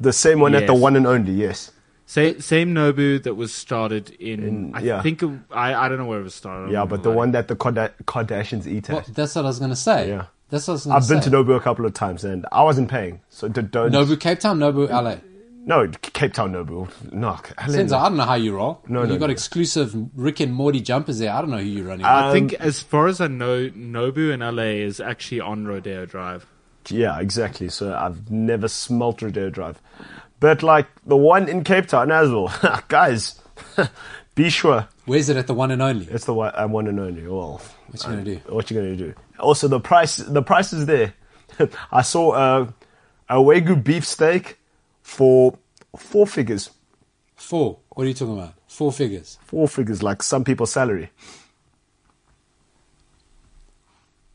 The same one at the one and only, yes. Sa- same Nobu that was started in, In- I yeah. think, it- I, I don't know where it was started. Yeah, but the one that the Kardashians eat Well, at. that's what I was going to say. Yeah. That's what I was going to I've say. been to Nobu a couple of times and I wasn't paying. So don't. Nobu Cape Town, Nobu LA. No, Cape Town Nobu. No, Senzo, I don't know how you roll. No, you no, got no. exclusive Rick and Morty jumpers there. I don't know who you're running. I Um, think, as far as I know, Nobu in LA is actually on Rodeo Drive. Yeah, exactly. So I've never smelt Rodeo Drive. But like the one in Cape Town as well. Guys, be sure. Where's it at the one and only? It's the one, uh, one and only. Well, What you gonna do? what you gonna do? Also, the price, the price is there. I saw a, a Wagyu beef steak for four figures. Four. What are you talking about? Four figures. Four figures, like some people's salary.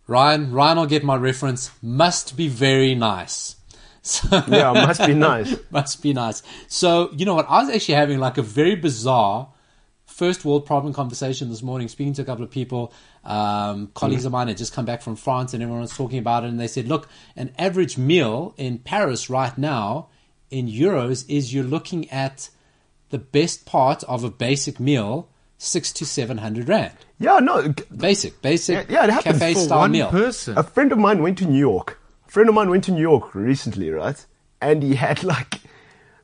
Ryan, Ryan I'll get my reference. Must be very nice. So, Yeah, must be nice. must be nice. So, you know what? I was actually having like a very bizarre first world problem conversation this morning, speaking to a couple of people. Um, colleagues of mine had just come back from France and everyone was talking about it. And they said, look, an average meal in Paris right now in euros is you're looking at the best part of a basic meal, six to seven hundred rand. Yeah, no. Basic, basic Yeah, yeah, it happens cafe For style one meal. person. A friend of mine went to New York. A friend of mine went to New York recently, right? And he had like,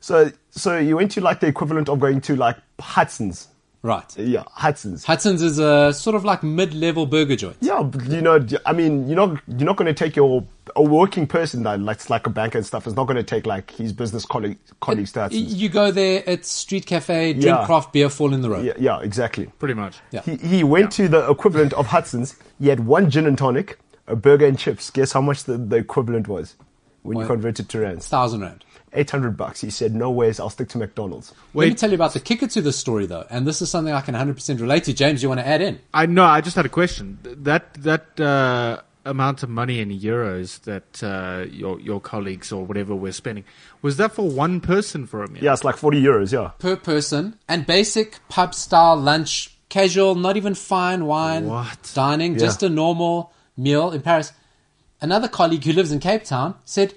so so he went to like the equivalent of going to like Hudson's. Right. Yeah, Hudson's. Hudson's is a sort of like mid-level burger joint. Yeah, you know, I mean, you're not you're not going to take your a working person that like like a banker and stuff is not going to take like his business colleague colleagues to Hudson's. You go there, it's street cafe, drink Yeah. craft beer, fall in the road. Yeah, yeah, exactly. Pretty much. Yeah. He he went to the equivalent of Hudson's. He had one gin and tonic, a burger and chips. Guess how much the, the equivalent was when you converted to rands? Thousand rand. Eight hundred bucks. He said, "No ways, I'll stick to McDonald's." Let me tell you about the kicker to this story, though, and this is something I can 100% relate to. James, you want to add in? I no, I just had a question. That that uh, amount of money in euros that uh, your your colleagues or whatever were spending was that for one person for a meal? Yeah, it's like 40 euros, yeah. per person and basic pub style lunch, casual, not even fine wine What? dining, Yeah. just a normal meal in Paris. Another colleague who lives in Cape Town said,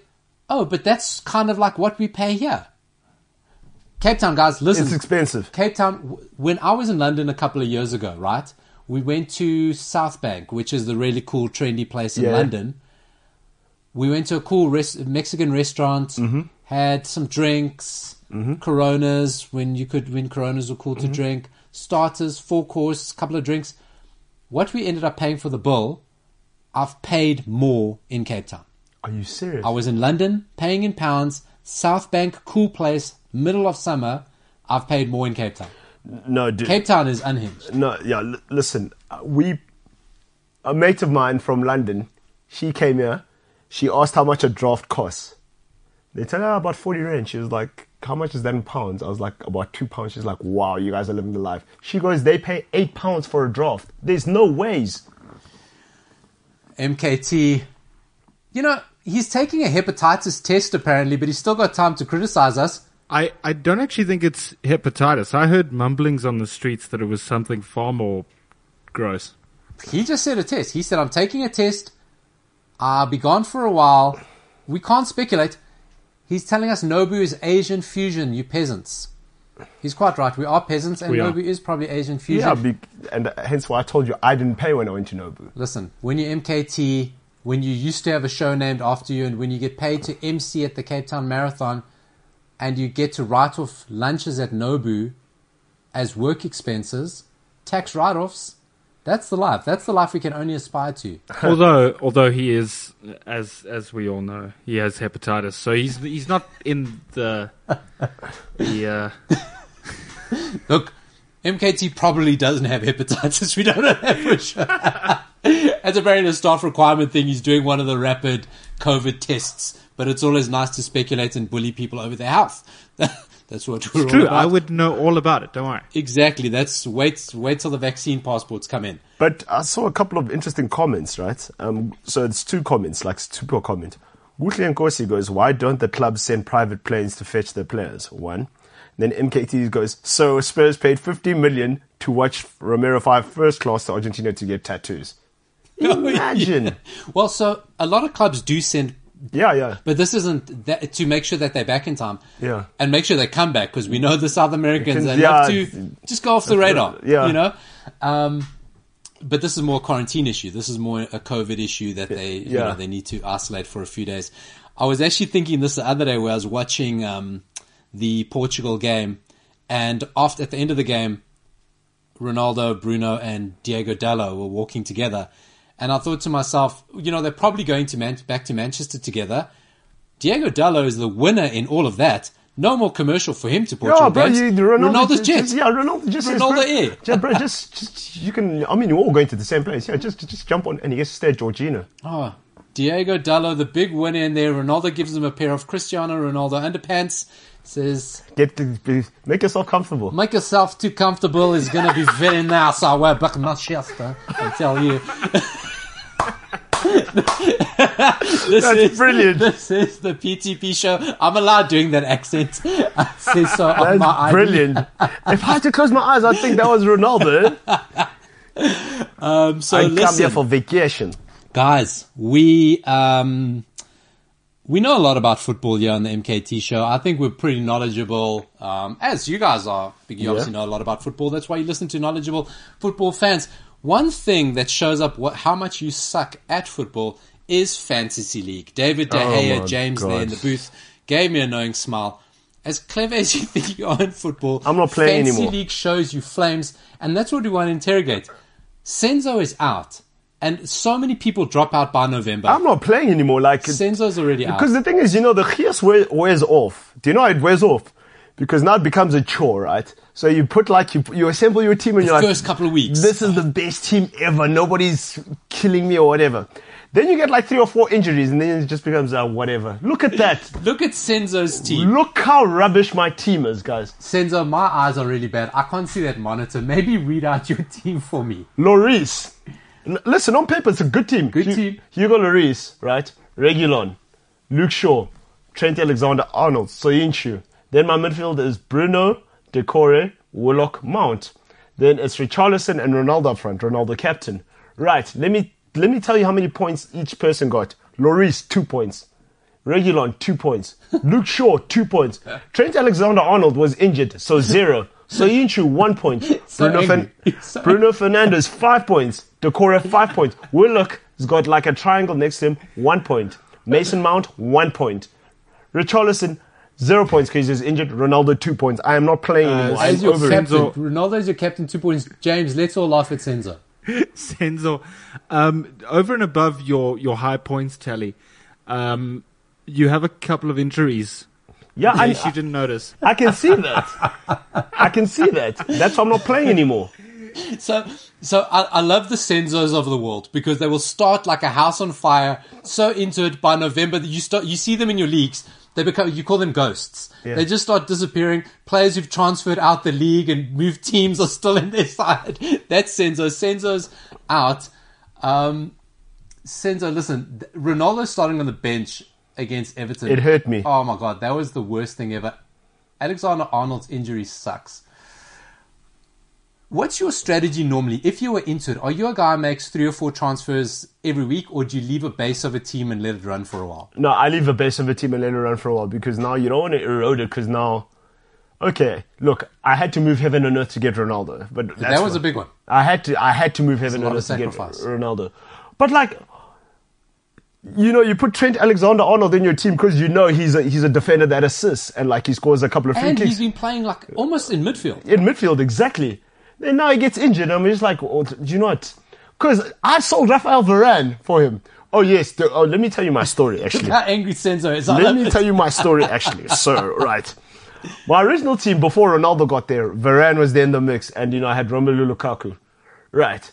"Oh, but that's kind of like what we pay here." Cape Town guys, listen. It's expensive. Cape Town. When I was in London a couple of years ago, right, we went to South Bank, which is the really cool, trendy place in Yeah. London. We went to a cool res- Mexican restaurant, Mm-hmm. had some drinks, Coronas when you could when Coronas were cool to Mm-hmm. drink, starters, four course, couple of drinks. What we ended up paying for the bill, I've paid more in Cape Town. Are you serious? I was in London, paying in pounds. South Bank, cool place, middle of summer. I've paid more in Cape Town. no, dude. Cape Town is unhinged. No, yeah. L- listen, uh, we, a mate of mine from London, she came here. She asked how much a draft costs. They tell her about forty rand. She was like, "How much is that in pounds?" I was like, "About two pounds." She's like, "Wow, you guys are living the life." She goes, "They pay eight pounds for a draft. There's no ways." MKT, you know, he's taking a hepatitis test apparently, but he's still got time to criticize us. I, I don't actually think it's hepatitis. I heard mumblings on the streets that it was something far more gross. He just said a test. He said, I'm taking a test. I'll be gone for a while. We can't speculate. He's telling us Nobu is Asian fusion, you peasants. He's quite right. We are peasants, and We are. Nobu is probably Asian fusion. Yeah, be- and hence why I told you I didn't pay when I went to Nobu. Listen, when you're MKT, when you used to have a show named after you, and when you get paid to MC at the Cape Town Marathon, and you get to write off lunches at Nobu as work expenses, tax write offs, that's the life. That's the life we can only aspire to. although although he is as as we all know he has hepatitis so he's he's not in the the uh, Look, MKT probably doesn't have hepatitis. We don't know that for sure. As a very staff requirement thing, he's doing one of the rapid COVID tests. But it's always nice to speculate and bully people over their health. That's what we're all true about. I would know all about it don't worry Exactly. That's wait wait till the vaccine passports come in. But I saw a couple of interesting comments, right? Um, so it's two comments, like two per comment. Gutle Nkosi goes, why don't the clubs send private planes to fetch their players? One. Then MKT goes, so Spurs paid 50 million to watch Romero fly first class to Argentina to get tattoos. Imagine. Well, so a lot of clubs do send, yeah, yeah. but this isn't that, to make sure that they're back in time. Yeah. And make sure they come back because we know the South Americans they Yeah. to just go off the radar. Yeah. You know? Um, but this is more a quarantine issue. This is more a COVID issue that they, you Yeah. know, they need to isolate for a few days. I was actually thinking this the other day where I was watching, um, the Portugal game and after, at the end of the game, Ronaldo, Bruno, and Diogo Dalot were walking together. And I thought to myself, you know, they're probably going to Man- back to Manchester together. Diogo Dalot is the winner in all of that. No more commercial for him to Portugal. Yeah, bro, you, Ronaldo, Ronaldo's just, jet. just- yeah, Ronaldo just Ronaldo bro, Air. just, bro, just, just, you can, I mean, you're all going to the same place. Yeah, just, just jump on and he gets to stay at Georgina. Oh, Diogo Dalot, the big winner in there. Ronaldo gives him a pair of Cristiano Ronaldo underpants. Says, Get to make yourself comfortable. make yourself too comfortable is going to be very nice. I wear back Manchester, I tell you. this That's is, brilliant. This is the PTP show. I'm allowed doing that accent. I say so on That's my brilliant. if I had to close my eyes, I'd think that was Ronaldo. Um, so I come here for vacation. guys, we um, we know a lot about football here on the MKT show. I think we're pretty knowledgeable, um, as you guys are. You obviously know a lot about football. That's why you listen to knowledgeable football fans. One thing that shows up what, how much you suck at football is fantasy league. David De Oh Gea, my James there in the booth, gave me a knowing smile. As clever as you think you are in football, I'm not playing fantasy anymore. league shows you flames, and that's what we want to interrogate. Senzo is out, and so many people drop out by November. I'm not playing anymore. Like Senzo's already out. because the thing is, you know, the Chias wear, wears off. Do you know how it wears off? Because now it becomes a chore, right? So you put like you you assemble your team and you're like first couple of weeks. This is the best team ever. Nobody's killing me or whatever. Then you get like three or four injuries, and then it just becomes uh, whatever. Look at that. Look at Senzo's team. Look how rubbish my team is, guys. Senzo, my eyes are really bad. I can't see that monitor. Maybe read out your team for me. Lloris, listen, on paper, it's a good team. Good team. Hugo Lloris, right? Reguilón, Luke Shaw, Trent Alexander-Arnold, Söyüncü. Then my midfield is Bruno, Doucouré, Willock, Mount. Then it's Richarlison and Ronaldo up front. Ronaldo captain. Right. Let me let me tell you how many points each person got. Lloris two points. Reguilón two points. Luke Shaw two points. Trent Alexander-Arnold was injured, so zero. So Söyüncü one point. So Bruno, angry. So Bruno Fernandes five points. Doucouré five points. Willock has got like a triangle next to him, one point. Mason Mount one point. Richarlison zero points because he's injured. Ronaldo two points. I am not playing anymore. I'm your over captain, Senzo. Ronaldo's your captain, two points. James, let's all laugh at Senzo. Senzo, um, over and above your, your high points tally, um, you have a couple of injuries. Yeah, I, case you didn't notice. I can see that. I can see that. That's why I'm not playing anymore. So, so I, I love the Senzos of the world because they will start like a house on fire, so into it by November that you start, you see them in your leagues. They become, you call them ghosts. Yeah. They just start disappearing. Players who've transferred out the league and moved teams are still in their side. That's Senzo. Senzo's out. Um, Senzo, listen, Ronaldo starting on the bench against Everton. It hurt me. Oh my god, that was the worst thing ever. Alexander Arnold's injury sucks. What's your strategy normally? If you were into it, are you a guy who makes three or four transfers every week, or do you leave a base of a team and let it run for a while? No, I leave a base of a team and let it run for a while because now you don't want to erode it because now, okay, look, I had to move heaven and earth to get Ronaldo, but that's that was what- a big one. I had to, I had to move heaven and earth to get. Ronaldo, but like. You know, you put Trent Alexander-Arnold in your team because you know he's a he's a defender that assists and like he scores a couple of free And kicks he's been playing like almost in midfield. in midfield exactly. Then now he gets injured. I'm just like, oh, do you know what? Because I sold Rafael Varane for him. Oh yes. The, oh, let me tell you my story actually. How angry Senzo is. Let me tell you my story actually. So, right. My original team before Ronaldo got there, Varane was there in the mix, and you know I had Romelu Lukaku. Right.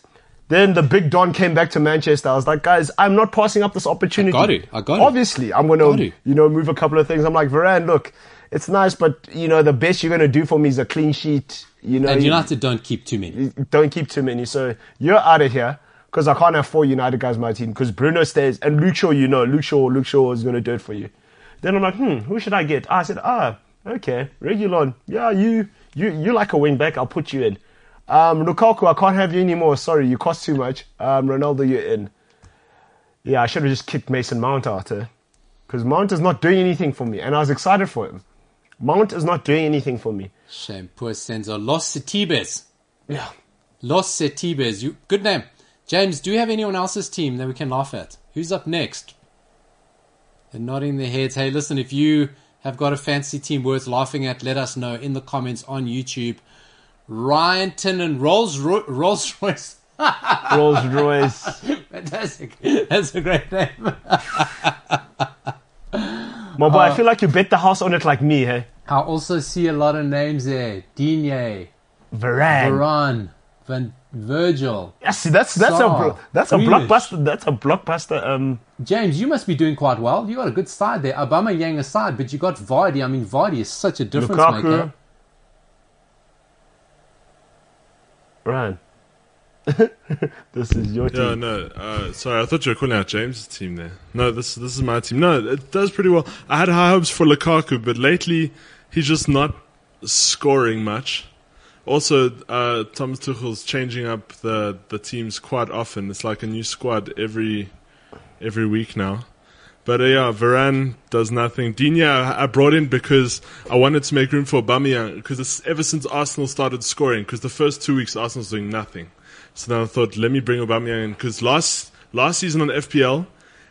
Then the big Don came back to Manchester. I was like, guys, I'm not passing up this opportunity. I got it. I got it. Obviously, I'm gonna you know, move a couple of things. I'm like, Varane, look, it's nice, but you know, the best you're going to do for me is a clean sheet. You know, And you- United don't keep too many. don't keep too many. So you're out of here because I can't have four United guys in my team because Bruno stays and Luke Shaw, you know, Luke Shaw, Luke Shaw is going to do it for you. Then I'm like, hmm, who should I get? I said, ah, okay, Reguilón. Yeah, you, you, you like a wing back. I'll put you in. Um, Lukaku, I can't have you anymore. Sorry, you cost too much. Um, Ronaldo, you're in. Yeah, I should have just kicked Mason Mount out because Mount is not doing anything for me, and I was excited for him. Mount is not doing anything for me. Shame, poor Senzo. Los Setibes. Yeah. Los Setibes. You good name. James, do you have anyone else's team that we can laugh at? Who's up next? They're nodding their heads. Hey, listen, if you have got a fancy team worth laughing at, let us know in the comments on YouTube. Ryanton and Rolls Ro- Rolls Royce. Rolls Royce. Fantastic. That's a great name. My boy, I feel like you bet the house on it like me, hey? I also see a lot of names there. Digne, Varane. Varane, Van Virgil. Yeah, see, that's that's a Saar, bro- that's a blockbuster. That's a blockbuster. Um, James, you must be doing quite well. You got a good side there. Aubameyang aside, but you got Vardy. I mean, Vardy is such a difference Lukaku. maker. Ryan. this is your Yeah, team. no. Uh, sorry, I thought you were calling out James's team there. No, this this is my team. No, it does pretty well. I had high hopes for Lukaku, but lately he's just not scoring much. Also, uh, Thomas Tuchel's changing up the the teams quite often. It's like a new squad every every week now. But uh, yeah, Varane does nothing. Digne I I brought in because I wanted to make room for Aubameyang because ever since Arsenal started scoring. Because the first two weeks Arsenal's doing nothing. So then I thought, let me bring Aubameyang in because last last season on FPL,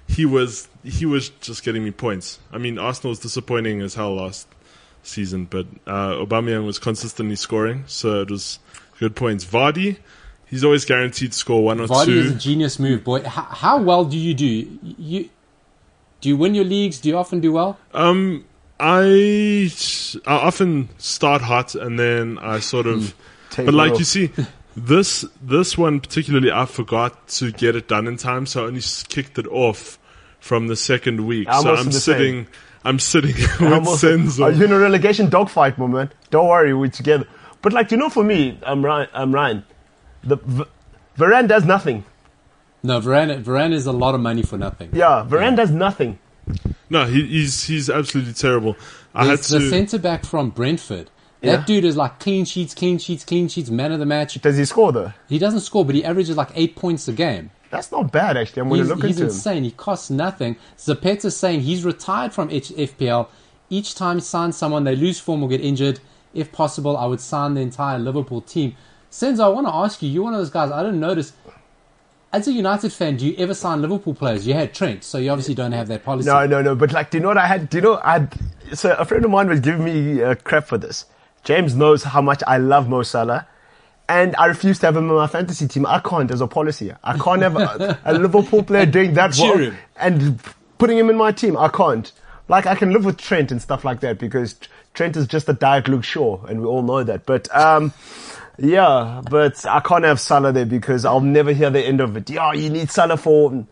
he was he was just getting me points. I mean, Arsenal was disappointing as hell last season, but uh, Aubameyang was consistently scoring, so it was good points. Vardy, he's always guaranteed to score one or Vardy two. is a genius move, boy. How, how well do you do? You do you win your leagues? Do you often do well? Um, I I often start hot and then I sort of, but like you see, this this one particularly, I forgot to get it done in time, so I only kicked it off from the second week. I'm so I'm the sitting, I'm sitting I'm with also- Senzo. Are you in a relegation dogfight, my man? Don't worry, we're together. But like, you know, for me, I'm Ryan. I'm Ryan. The v- Varane does nothing. No, Varane, Varane is a lot of money for nothing. Yeah, Varane does nothing. No, he, he's he's absolutely terrible. I had There's the centre back from Brentford. That Yeah. dude is like clean sheets, clean sheets, clean sheets, man of the match. Does he score though? He doesn't score, but he averages like eight points a game. That's not bad actually. I'm going to look he's into him. insane. He costs nothing. Zapata's saying he's retired from H- FPL. Each time he signs someone, they lose form or get injured. If possible, I would sign the entire Liverpool team. Senzo, I want to ask you, you're one of those guys, I didn't notice. As a United fan, do you ever sign Liverpool players? You had Trent, so you obviously don't have that policy. No, no, no. But like, do you know what I had? Do you know I had? So a friend of mine was giving me uh, crap for this. James knows how much I love Mo Salah, and I refuse to have him in my fantasy team. I can't as a policy. I can't have a, a Liverpool player doing that well and putting him in my team. I can't. Like I can live with Trent and stuff like that because Trent is just a diet Luke Shaw, and we all know that. But um, yeah, but I can't have Salah there because I'll never hear the end of it. Yeah, you need Salah for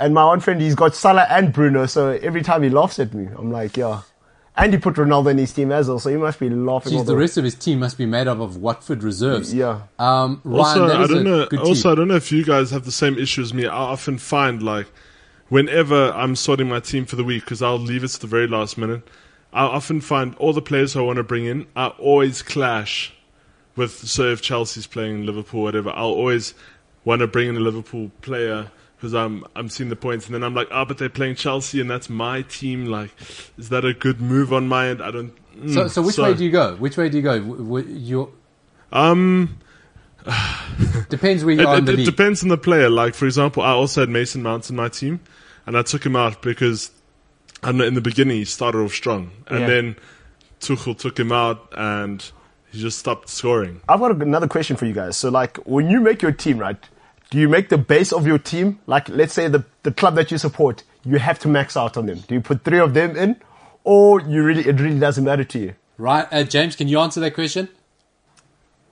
and my one friend, he's got Salah and Bruno, so every time he laughs at me, I'm like, yeah. And he put Ronaldo in his team as well, so he must be laughing. all Jeez, the rest of his team must be made up of Watford reserves. Yeah. Um, Ryan, Also, I don't know. Also, team. I don't know if you guys have the same issue as me. I often find like, whenever I'm sorting my team for the week, because I'll leave it to the very last minute, I often find all the players I want to bring in, I always clash with. So if Chelsea's playing Liverpool, whatever, I'll always want to bring in a Liverpool player because I'm I'm seeing the points, and then I'm like, ah, but they're playing Chelsea, and that's my team. Like, is that a good move on my end? I don't. mm. So, so which way do you go? Which way do you go? W- w- you Um. depends where you It, are in it, the it depends on the player. Like for example, I also had Mason Mount in my team, and I took him out because I don't know in the beginning he started off strong, and Yeah. then Tuchel took him out, and he just stopped scoring. I've got another question for you guys. So, like, when you make your team, right, do you make the base of your team, like, let's say the, the club that you support, you have to max out on them? Do you put three of them in, or you really it really doesn't matter to you? Right, uh, James, can you answer that question?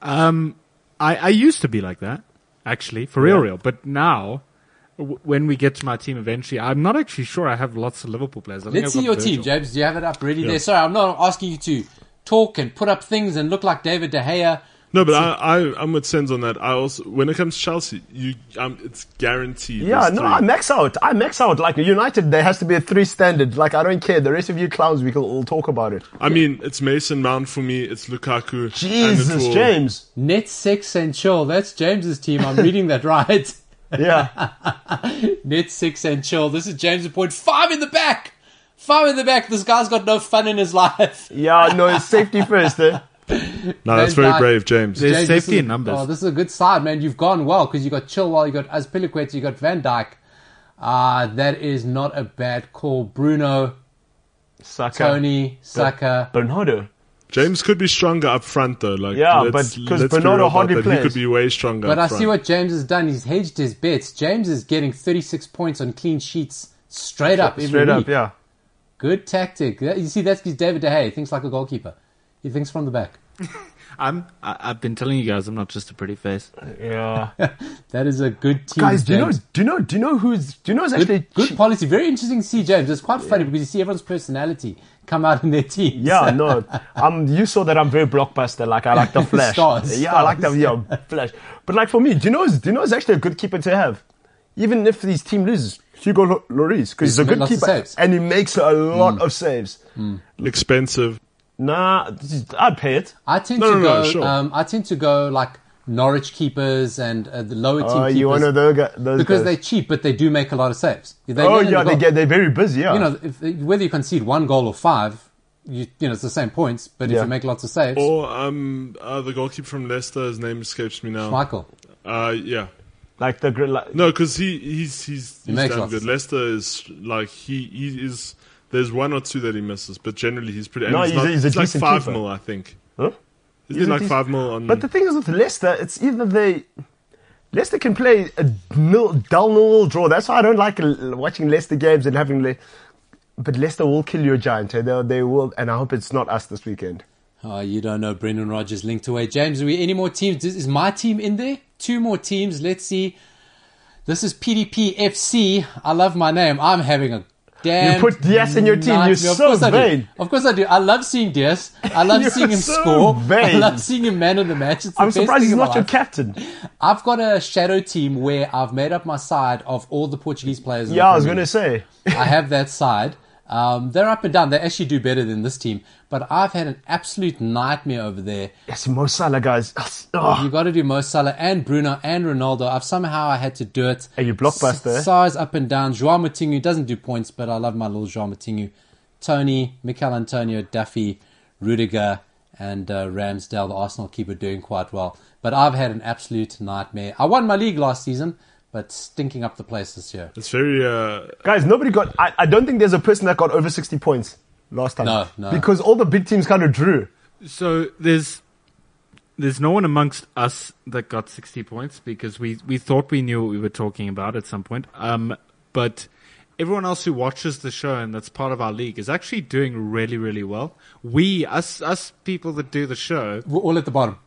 Um, I, I used to be like that, actually, for real, real. But now, w- when we get to my team eventually, I'm not actually sure I have lots of Liverpool players. I Let's see got your team, James. Do you have it up ready there? Sorry, I'm not asking you to talk and put up things and look like David De Gea. No, but I, I I'm with Sens on that. I also when it comes to Chelsea, you um, it's guaranteed. Yeah, no, three. I max out. I max out. Like United, there has to be a three standard. Like I don't care. The rest of you clowns, we can all talk about it. I mean, it's Mason Mount for me. It's Lukaku. and it Jesus, will- James. Net six and chill. That's James's team. I'm reading that right. Yeah, Net six and chill. This is James' point. Five in the back. Five in the back. This guy's got no fun in his life. yeah. No, it's safety first. Eh? No, that's very Dijk. brave, James. There's James, safety is- in numbers. Oh, this is a good side, man. You've gone well because you got Chilwell, you got Azpilicueta, you got Van Dijk. Uh, that is not a bad call. Bruno, Saka, Toney, Saka. Bernardo. James could be stronger up front though. Like Yeah, but 'cause let's be Bernardo hardly that. He could be way stronger. But I front. see what James has done. He's hedged his bets. James is getting 36 points on clean sheets straight up every Straight week. up, yeah. Good tactic. You see, that's because David De Gea thinks like a goalkeeper. He thinks from the back. I'm, I, I've been telling you guys I'm not just a pretty face. Yeah. That is a good team. Guys, do you know? James. Do you know? Do you know who's? Do you know who's actually? Good, good policy. Very interesting to see, James. It's quite funny because you see everyone's personality come out in their teams. Yeah, no. Um, you saw that I'm very blockbuster. Like I like the flash. Stars, yeah, I like the stars. yeah flash. But like for me, do you know? Do you know? It's actually a good keeper to have, even if his team loses. Hugo Lo- Lloris, because he's a good made lots of keeper and he makes a lot of saves. expensive. Nah, I'd pay it. I tend No, to no, go. no, sure. um, I tend to go like Norwich keepers and uh, the lower team Oh, keepers you one of those, guys, those because guys. they're cheap, but they do make a lot of saves. They oh yeah, the they get they're very busy. Yeah, You know, if, whether you concede one goal or five, you you know it's the same points. But if you make lots of saves, Or um, uh, the goalkeeper from Leicester. His name escapes me now. Michael. Uh, yeah. like the gr- like, No, because he he's he's, he's makes damn lots good. of Leicester is like he he is. There's one or two that he misses, but generally he's pretty. And No, he's, he's a- not, he's a like decent five keeper. mil, I think. Huh? Isn't He's like decent- five mil on? But the thing is with Leicester, it's either they Leicester can play a nil, dull nil draw. That's why I don't like watching Leicester games and having. Le- but Leicester will kill you a giant. eh? They, they will, and I hope it's not us this weekend. Oh, you don't know Brendan Rodgers linked away. James, are we any more teams? Is is my team in there? Two more teams. Let's see. This is PTP FC. I love my name. I'm having a damn. You put Dias in your team. You're. Of so do. vain. Of course I do. I love seeing Dias. I love seeing him so score. I love seeing him man of the match. It's the I'm surprised he's not your captain. I've got a shadow team where I've made up my side of all the Portuguese players. Yeah, I was gonna say. I have that side. Um, they're up and down. They actually do better than this team. But I've had an absolute nightmare over there. Yes, Mo Salah, guys. Oh, You got to do Mo Salah and Bruno and Ronaldo. I've somehow I had to do it. Hey, you blockbuster. S- Size up and down. Joao Moutinho doesn't do points, but I love my little Joao Moutinho. Toney, Michail Antonio, Duffy, Rudiger, and uh, Ramsdale, the Arsenal keeper, doing quite well. But I've had an absolute nightmare. I won my league last season, but stinking up the place this year. It's very. Uh, guys, nobody got. I, I don't think there's a person that got over 60 points last time. No, no. Because all the big teams kind of drew. So there's there's no one amongst us that got 60 points because we, we thought we knew what we were talking about at some point. Um, but everyone else who watches the show and that's part of our league is actually doing really, really well. We, us, us people that do the show, We're all at the bottom.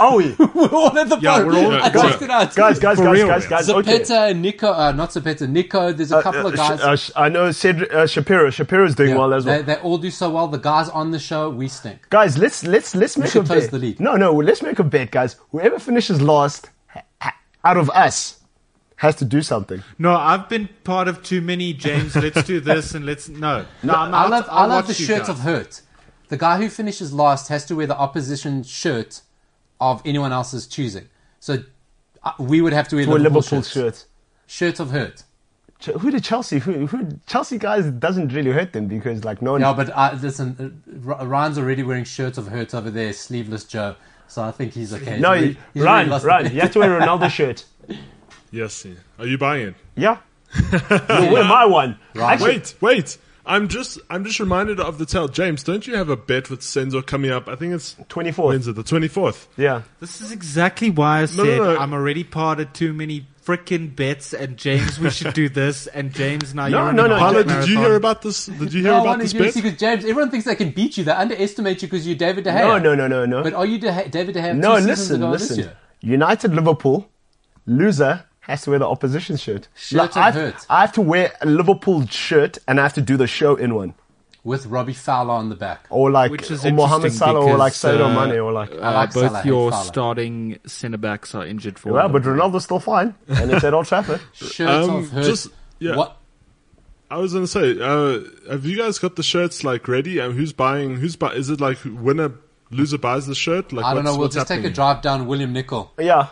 Oh, yeah. We're all at the Yeah, bottom. we're all- I guys, checked it out. guys, guys, guys, real, guys, yeah. guys. Okay. Zapeta, Nico, uh, not Zapeta, Nico. There's a couple Uh, of uh, guys. Sh- uh, Sh- I know Cedric, uh, Shapiro. Shapiro's doing Yeah, well as well. They, they all do so well. The guys on the show, we stink. Guys, let's let's let's make a bet. the league. No, no, let's make a bet, guys. Whoever finishes last ha- ha- out of us has to do something. no, I've been part of too many, James, let's do this and let's, no. No, I'm I love, I'll I love the watch shirt guys. of hurt. The guy who finishes last has to wear the opposition shirt of anyone else's choosing. So uh, we would have to wear To a Liverpool, Liverpool shirts. shirt. Shirt of hurt. Ch- Who did Chelsea? Who, who Chelsea guys doesn't really hurt them because like no one. Yeah, but uh, listen, uh, Ryan's already wearing shirts of hurt over there, sleeveless Joe. So I think he's okay. no, He's you, really- he's really Ryan, Ryan, you have to wear a Ronaldo shirt. yes. Are you buying? Yeah, you wear my one. Actually, Wait, wait. I'm just. I'm just reminded of the tale. James, don't you have a bet with Senzo coming up? I think it's 24th. When's it? The 24th. Yeah. This is exactly why I No, said no, no. I'm already part of too many freaking bets and James, we should do this and James, now No, you're no, in no, a Paulo, marathon. did you hear about this? Did you hear No, about this to do bet? because James, everyone thinks they can beat you. They underestimate you because you're David De Gea. No, no, no, no, no. But are you De- David De Gea? no, listen, listen. United Liverpool loser has to wear the opposition shirt. Shirt Like, I, have, hurt. I have to wear a Liverpool shirt and I have to do the show in one. with Robbie Fowler on the back. Or like Which is or Mohamed interesting Salah or like because, Sadio uh, Mane or like Uh, like both Salah, your starting centre backs are injured for. well, but Ronaldo's still fine and it's at Old Trafford. Shirt Um, of hurt. just- yeah. What? I was gonna say, uh, have you guys got the shirts like ready? And who's buying? Who's buy? Is it like winner loser buys the shirt? Like I don't know. We'll what's just take a drive down William Nicol Yeah.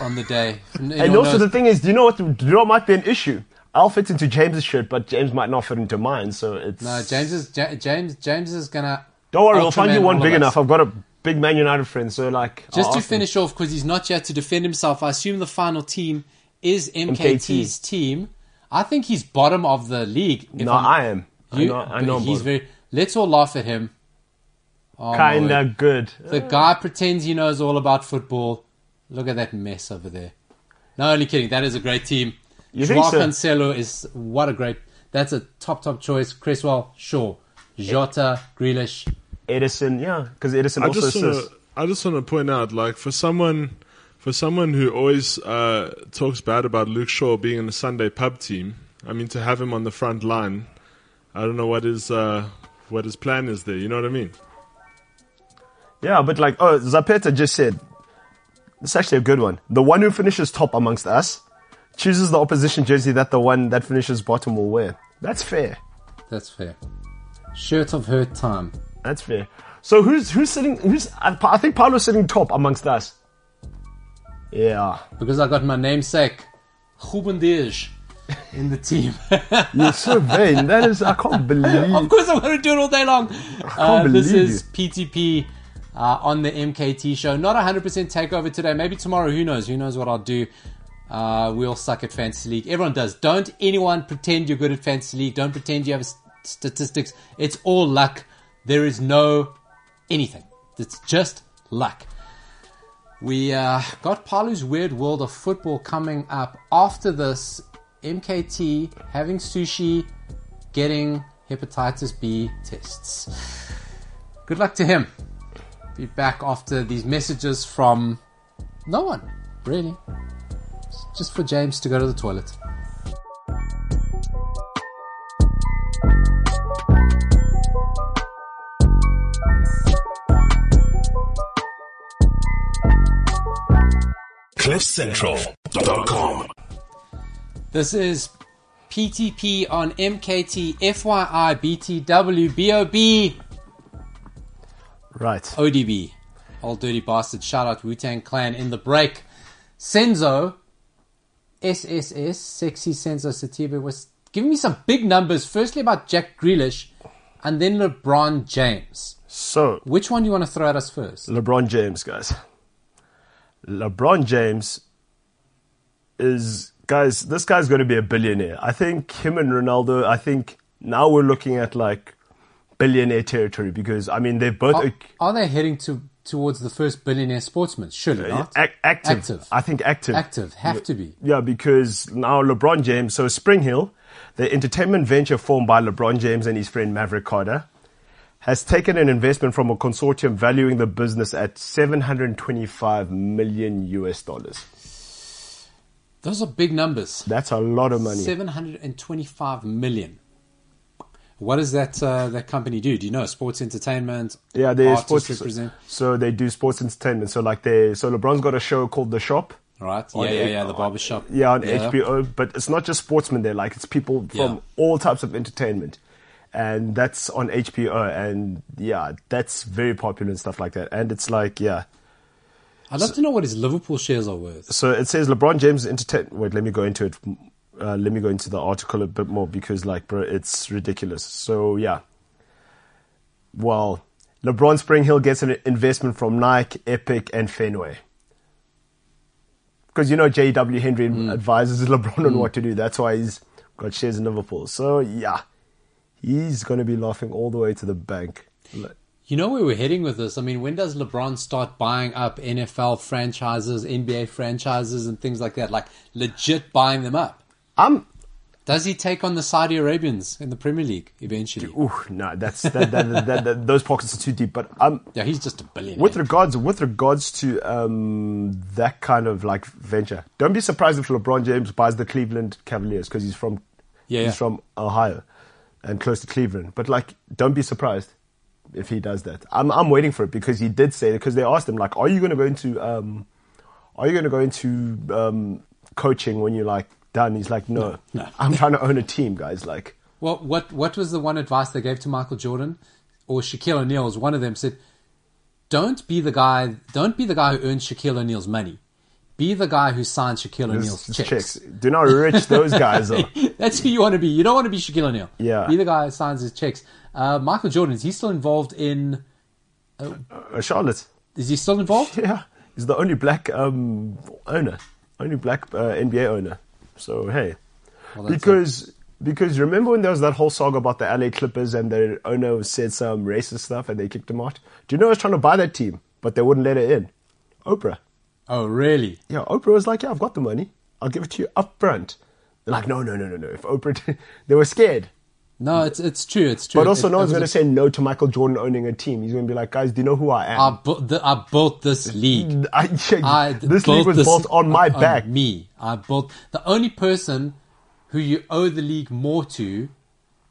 On the day. And also the thing is, do you know what? Do you know what might be an issue? I'll fit into James's shirt, but James might not fit into mine. So it's no, James is Ja- James. James is gonna. Don't worry, we'll find you one big enough. I've got a big Man United friend, so like Just I'll to ask him. finish off, because he's not yet to defend himself. I assume the final team is MKT's team. I think he's bottom of the league. if No, I'm- I am. I know. I know. he's very. Let's all laugh at him. Oh, Kinda good. The guy pretends he knows all about football. Look at that mess over there. No, only kidding. That is a great team. You Joao think so? Cancelo is what a great. That's a top top choice. Cresswell, sure. Jota, Grealish. Ederson, yeah, because Ederson I also just wanna, assists. I just want to point out, like for someone, for someone who always uh, talks bad about Luke Shaw being in the Sunday pub team. I mean, to have him on the front line, I don't know what his uh, what his plan is there. You know what I mean? Yeah, but like, oh, Zapeta just said, it's actually a good one. The one who finishes top amongst us chooses the opposition jersey that the one that finishes bottom will wear. That's fair. That's fair. Shirt of her time. That's fair. So who's who's sitting? Who's I, I think Paulo's sitting top amongst us. Yeah, Because I got my namesake, Ruben Dias, in the team. you're so vain. That is, I can't believe. of course, I'm going to do it all day long. I Uh, this believe is PTP uh, on the MKT show. Not 100% takeover today. Maybe tomorrow. Who knows? Who knows what I'll do? Uh, we all suck at Fantasy League. Everyone does. Don't anyone pretend you're good at Fantasy League. Don't pretend you have statistics. It's all luck. There is no anything. It's just luck. We uh, got Paulo's Weird World of Football coming up after this. MKT having sushi, getting hepatitis B tests. Good luck to him. Be back after these messages from no one, really. It's just for James to go to the toilet. CliffCentral.com. This is PTP on MKT FYI BTW BOB Right. ODB. Old dirty bastard. Shout out Wu Tang Clan in the break. Senzo, SSS, sexy Senzo Sativa was giving me some big numbers. Firstly about Jack Grealish, and then LeBron James. So, Which one do you want to throw at us first? LeBron James, guys. LeBron James is, guys, this guy's going to be a billionaire. I think him and Ronaldo, I think now we're looking at like billionaire territory because, I mean, they're both Are, are they heading to towards the first billionaire sportsman? Surely not. ac- active. Active. I think active. Active. Have to be. Yeah, because now LeBron James, so Spring Hill, the entertainment venture formed by LeBron James and his friend Maverick Carter, has taken an investment from a consortium valuing the business at 725 million US dollars. Those are big numbers. That's a lot of money. 725 million. What does that uh, that company do? Do you know? Sports entertainment. Yeah, they sports. represent. So they do sports entertainment. So like they, so LeBron's got a show called The Shop. Right. Yeah, yeah, yeah. The barbershop. Yeah, on HBO. But it's not just sportsmen there. Like it's people from Yeah. all types of entertainment, and that's on HBO. And yeah, that's very popular and stuff like that. And it's like yeah. I'd love to know what his Liverpool shares are worth. So it says LeBron James entertain. Wait, let me go into it. Uh, let me go into the article a bit more because, like, bro, it's ridiculous. So yeah. Well, LeBron Spring Hill gets an investment from Nike, Epic, and Fenway. Because you know J.W. Henry advises LeBron on what to do. That's why he's got shares in Liverpool. So yeah, he's going to be laughing all the way to the bank. You know where we're heading with this? I mean, when does LeBron start buying up NFL franchises, NBA franchises, and things like that? Like legit buying them up. I'm Does he take on the Saudi Arabians in the Premier League eventually? Ooh, no, that's that, that, that, those pockets are too deep. But um, Yeah, he's just a billionaire. with regards with regards to um that kind of like venture, don't be surprised if LeBron James buys the Cleveland Cavaliers because he's from Yeah, he's yeah. from Ohio and close to Cleveland. But like, don't be surprised if he does that. I'm I'm waiting for it because he did say because they asked him like, are you going to go into um, are you going to go into um coaching when you're like done? He's like, no, no. I'm trying to own a team, guys. Like. Well, what what was the one advice they gave to Michael Jordan or Shaquille O'Neal? One of them said, "Don't be the guy. Don't be the guy who earns Shaquille O'Neal's money. Be the guy who signs Shaquille O'Neal's checks." checks. Do not rich those guys are. That's who you want to be. You don't want to be Shaquille O'Neal. Yeah. Be the guy who signs his checks. Uh, Michael Jordan is he still involved in? Uh, Charlotte. Is he still involved? Yeah, he's the only black um, owner, only black uh, NBA owner. So hey, Well, because because remember when there was that whole saga about the LA Clippers and their owner said some racist stuff and they kicked him out. Do you know I was trying to buy that team, but they wouldn't let her in. Oprah. Oh, really? Yeah, Oprah was like, yeah, I've got the money. I'll give it to you up front. They're like, no, no, no, no, no. If Oprah, they were scared. No, it's it's true. It's true. But also, It- no one's going to say no to Michael Jordan owning a team. He's going to be like, guys, do you know who I am? I, bu- the, I built this league. I, I this league was this built on my back. me. I built the only person who you owe the league more to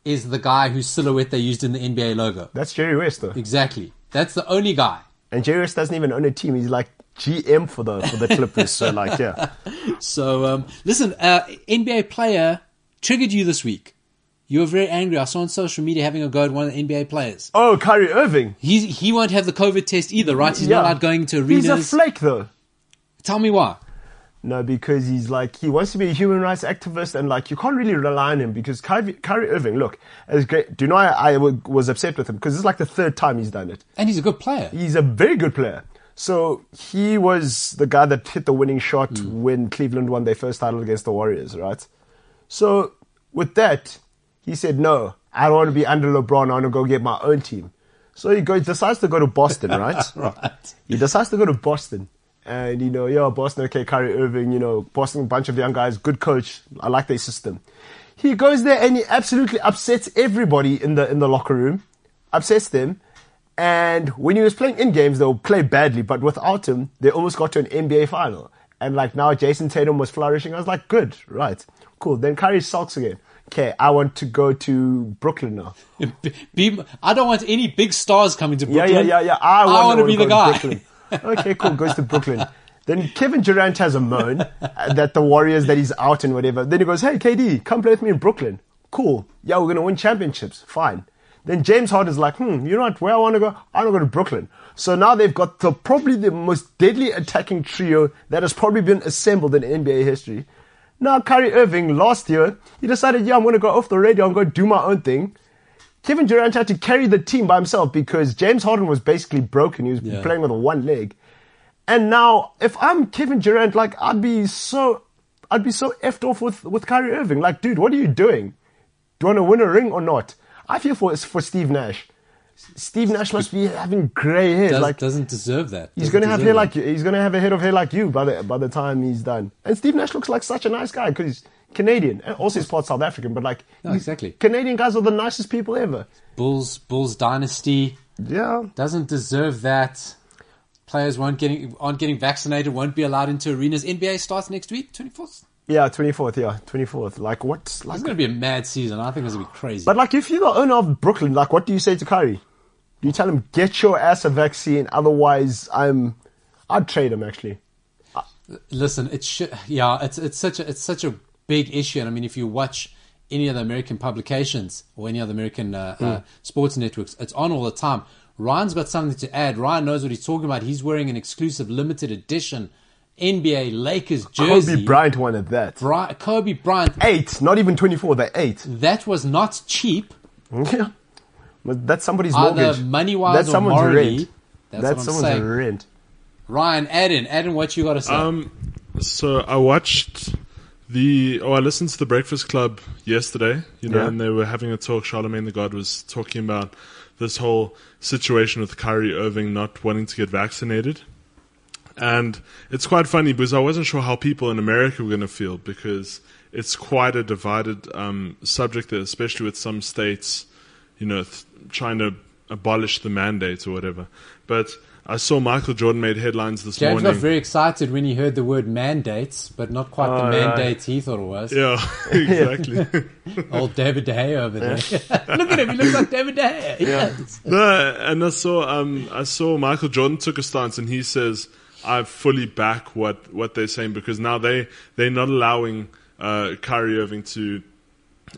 is the guy whose silhouette they used in the NBA logo. That's Jerry West, though. Exactly. That's the only guy. And Jerry West doesn't even own a team. He's like GM for the for the Clippers. so like, yeah, So um, listen, uh, NBA player triggered you this week. You were very angry. I saw on social media having a go at one of the NBA players. oh, Kyrie Irving. He's, he won't have the COVID test either, right? He's yeah. not allowed going to arenas. He's a flake, though. Tell me why. No, because he's like he wants to be a human rights activist, and like you can't really rely on him because Kyrie, Kyrie Irving, look, as great. Do you know I was upset with him because it's like the third time he's done it. And he's a good player. He's a very good player. So he was the guy that hit the winning shot Hmm. when Cleveland won their first title against the Warriors, right? So with that, he said, "No, I don't want to be under LeBron. I want to go get my own team." So he goes, decides to go to Boston, right? Right. He decides to go to Boston. And, you know, yeah, Boston, okay, Kyrie Irving, you know, Boston, a bunch of young guys, good coach. I like their system. He goes there and he absolutely upsets everybody in the, in the locker room, upsets them. And when he was playing in games, they'll play badly, but without him, they almost got to an NBA final. And like now Jayson Tatum was flourishing. I was like, good, right, cool. Then Kyrie sulks again. Okay, I want to go to Brooklyn now. Be, I don't want any big stars coming to Yeah, Brooklyn. yeah, yeah, yeah. I, want to be the guy. Okay, cool. Goes to Brooklyn. Then Kevin Durant has a moan uh, that the Warriors that he's out and whatever. Then he goes, "Hey KD, come play with me in Brooklyn. Cool. Yeah, we're gonna win championships. Fine." Then James Harden's like, "Hmm, you know what? Where I want to go? I want to go to Brooklyn." So now they've got the probably the most deadly attacking trio that has probably been assembled in NBA history. Now Kyrie Irving last year he decided, "Yeah, I'm gonna go off the radio. I'm gonna do my own thing." Kevin Durant had to carry the team by himself because James Harden was basically broken. He was Yeah. playing with a one leg. And now, if I'm Kevin Durant, like I'd be so, I'd be so effed off with with Kyrie Irving. Like, dude, what are you doing? Do you want to win a ring or not? I feel for for Steve Nash. Steve Nash must be having grey hair. Does, like doesn't deserve that. he's Doesn't gonna have hair that. like you. He's gonna have a head of hair like you by the by the time he's done. And Steve Nash looks like such a nice guy because he's Canadian and also he's part South African. But like, No, exactly. Canadian guys are the nicest people ever. Bulls Bulls dynasty Yeah. doesn't deserve that. Players won't getting aren't getting vaccinated, won't be allowed into arenas. NBA starts next week, twenty fourth. Yeah, twenty fourth. Yeah, twenty fourth. Like what? Like, It's going to be a mad season. I think it's going to be crazy. but like, if you're the owner of Brooklyn, like, what do you say to Kyrie? Do you tell him get your ass a vaccine? Otherwise, I'm. I'd trade him actually. Listen, it should. Yeah, it's it's such a it's such a big issue, and I mean, if you watch any of the American publications or any other American uh, uh, Hmm. sports networks, it's on all the time. Ryan's got something to add. Ryan knows what he's talking about. He's wearing an exclusive limited edition NBA Lakers jersey. Kobe Bryant wanted that. Bri- Kobe Bryant. Eight, not even twenty four. They're eight. That was not cheap. Yeah. But that's somebody's Either mortgage. money-wise that's or someone's morally. rent. That's, That's, what I'm someone's saying. rent. Ryan, add in, add in what you got to say. Um, so I watched the, oh, I listened to the Breakfast Club yesterday, you know, Yeah. and they were having a talk. Charlemagne the God was talking about this whole situation with Kyrie Irving not wanting to get vaccinated. And it's quite funny because I wasn't sure how people in America were going to feel because it's quite a divided um, subject, there, especially with some states, you know, th- trying to abolish the mandate or whatever. But I saw Michael Jordan made headlines this James morning. James got very excited when he heard the word mandates, but not quite the Oh, right. mandates he thought it was. Yeah, exactly. Old David De Gea over there. Look at him, he looks like David De Gea. Yes. no, and I saw um I saw Michael Jordan took a stance and he says I fully back what what they're saying because now they they're not allowing uh Kyrie Irving to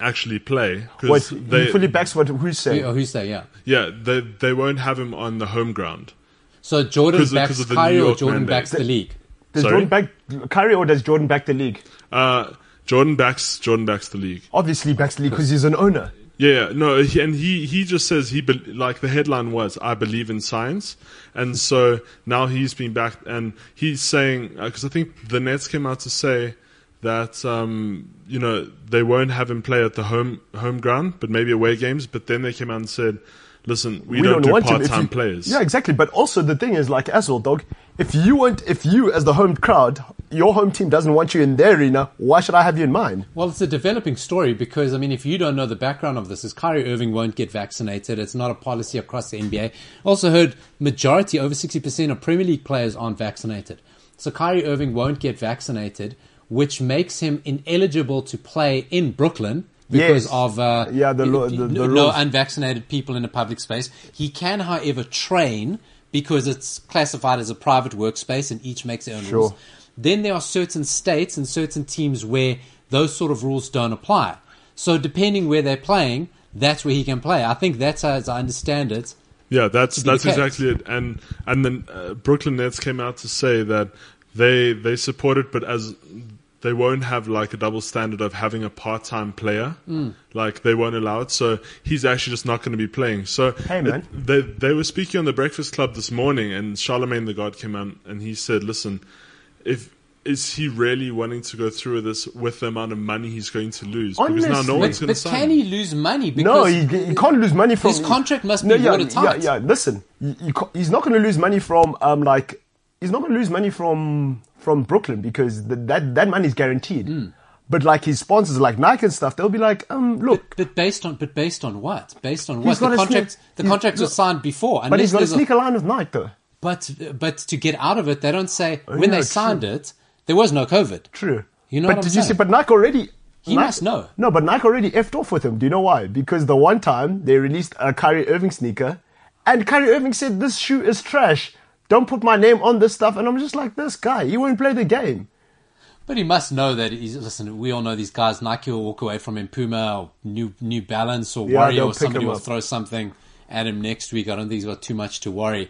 actually play What? because He they fully backs what who's saying. Oh, who's that? Yeah. yeah they they won't have him on the home ground. So Jordan 'Cause of- backs 'cause of the Kyrie or Jordan mandate. backs the league? Does Sorry? Jordan back Kyrie or does Jordan back the league? Uh, Jordan backs Jordan backs the league. Obviously, backs the league because he's an owner. Yeah, no, he, and he he just says he be, like the headline was I believe in science, and so now he's been back and he's saying because I think the Nets came out to say that um, you know they won't have him play at the home home ground, but maybe away games. But then they came out and said, listen, we, don't, do want him part time players. Yeah, exactly. But also the thing is, like as well, dog. If you want, if you as the home crowd, your home team doesn't want you in their arena, why should I have you in mine? Well, it's a developing story because, I mean, if you don't know the background of this, is Kyrie Irving won't get vaccinated. It's not a policy across the NBA. Also heard majority, over 60% of Premier League players aren't vaccinated. So Kyrie Irving won't get vaccinated, which makes him ineligible to play in Brooklyn because Yes. of uh, Yeah, the the- the no unvaccinated people in a public space. He can, however, train because it's classified as a private workspace and each makes their own Sure. rules. Then there are certain states and certain teams where those sort of rules don't apply. So depending where they're playing, that's where he can play. I think that's how, as I understand it. Yeah, that's that's exactly it. And and then uh, Brooklyn Nets came out to say that they they support it, but as they won't have like a double standard of having a part time player, Hmm. like they won't allow it. So he's actually just not going to be playing. So Hey, man. it- they they were speaking on the Breakfast Club this morning, and Charlemagne the God came out and he said, "Listen, if." Is he really wanting to go through with this with the amount of money he's going to lose? Because now no one's going to but sign. can him. he lose money? Because No, he, he can't lose money from His contract must be no, yeah, watertight. Yeah, yeah. Listen, you, you he's not going to lose money from um like he's not going to lose money from from Brooklyn because th- that that money is guaranteed. Hmm. But like his sponsors, like Nike and stuff, they'll be like, um, look, But based on, but based on what? Based on He's what? The got a contract, sneak- the he's- contracts were signed before. but he's got a there's a- sneaker line with Nike though. But but to get out of it, they don't say oh, when yeah, they true. signed it, there was no COVID. True. You know but what I'm did you see? But Nike already. He Nike- must know. No, but Nike already effed off with him. Do you know why? Because the one time they released a Kyrie Irving sneaker, and Kyrie Irving said this shoe is trash. don't put my name on this stuff. And I'm just like, this guy, he won't play the game. But he must know that he's listen. We all know these guys. Nike will walk away from him. Puma or New New Balance or Yeah, Warrior or somebody will throw something at him next week. I don't think he's got too much to worry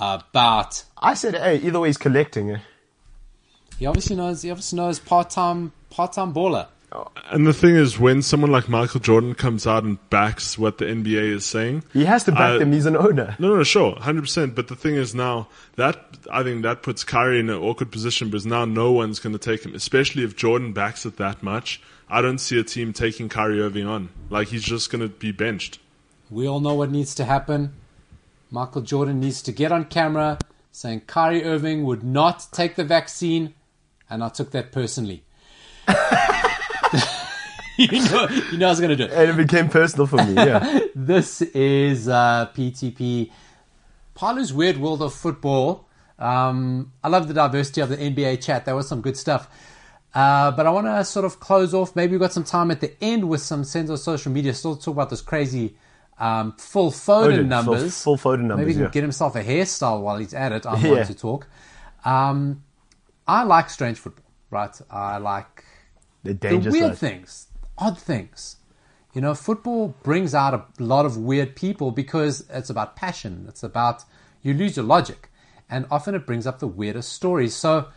about. I said, hey, either way, he's collecting. eh? He obviously knows. He obviously knows part time part time baller. And the thing is, when someone like Michael Jordan comes out and backs what the NBA is saying, He has to back Uh, them. He's an owner. No, no, no, sure, hundred percent. But the thing is now that I think that puts Kyrie in an awkward position because now no one's going to take him, especially if Jordan backs it that much. I don't see a team taking Kyrie Irving on. Like he's just going to be benched. We all know what needs to happen. Michael Jordan needs to get on camera saying Kyrie Irving would not take the vaccine, and I took that personally. you know, you know I was going to do it. And it became personal for me, yeah. This is uh, PTP, Paulo's Weird World of Football. Um, I love the diversity of the NBA chat. There was some good stuff. Uh, but I want to sort of close off. Maybe we've got some time at the end with some sense of social media. Still talk about those crazy um, full Foden Foden, numbers. full- full Foden numbers, Maybe he can yeah. get himself a hairstyle while he's at it. I Yeah. want to talk. Um, I like strange football, right? I like The the weird side. things, odd things. You know, football brings out a lot of weird people because it's about passion. It's about you lose your logic, and often it brings up the weirdest stories. So,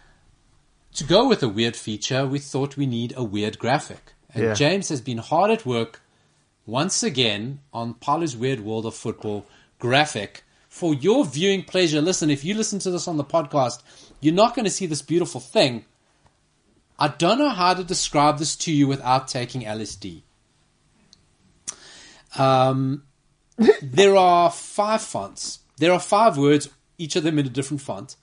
to go with a weird feature, we thought we need a weird graphic, and Yeah. James has been hard at work once again on Paulo's Weird World of Football graphic for your viewing pleasure. Listen, if you listen to this on the podcast, you're not going to see this beautiful thing. I don't know how to describe this to you without taking LSD. Um, there are five fonts. There are five words, each of them in a different font.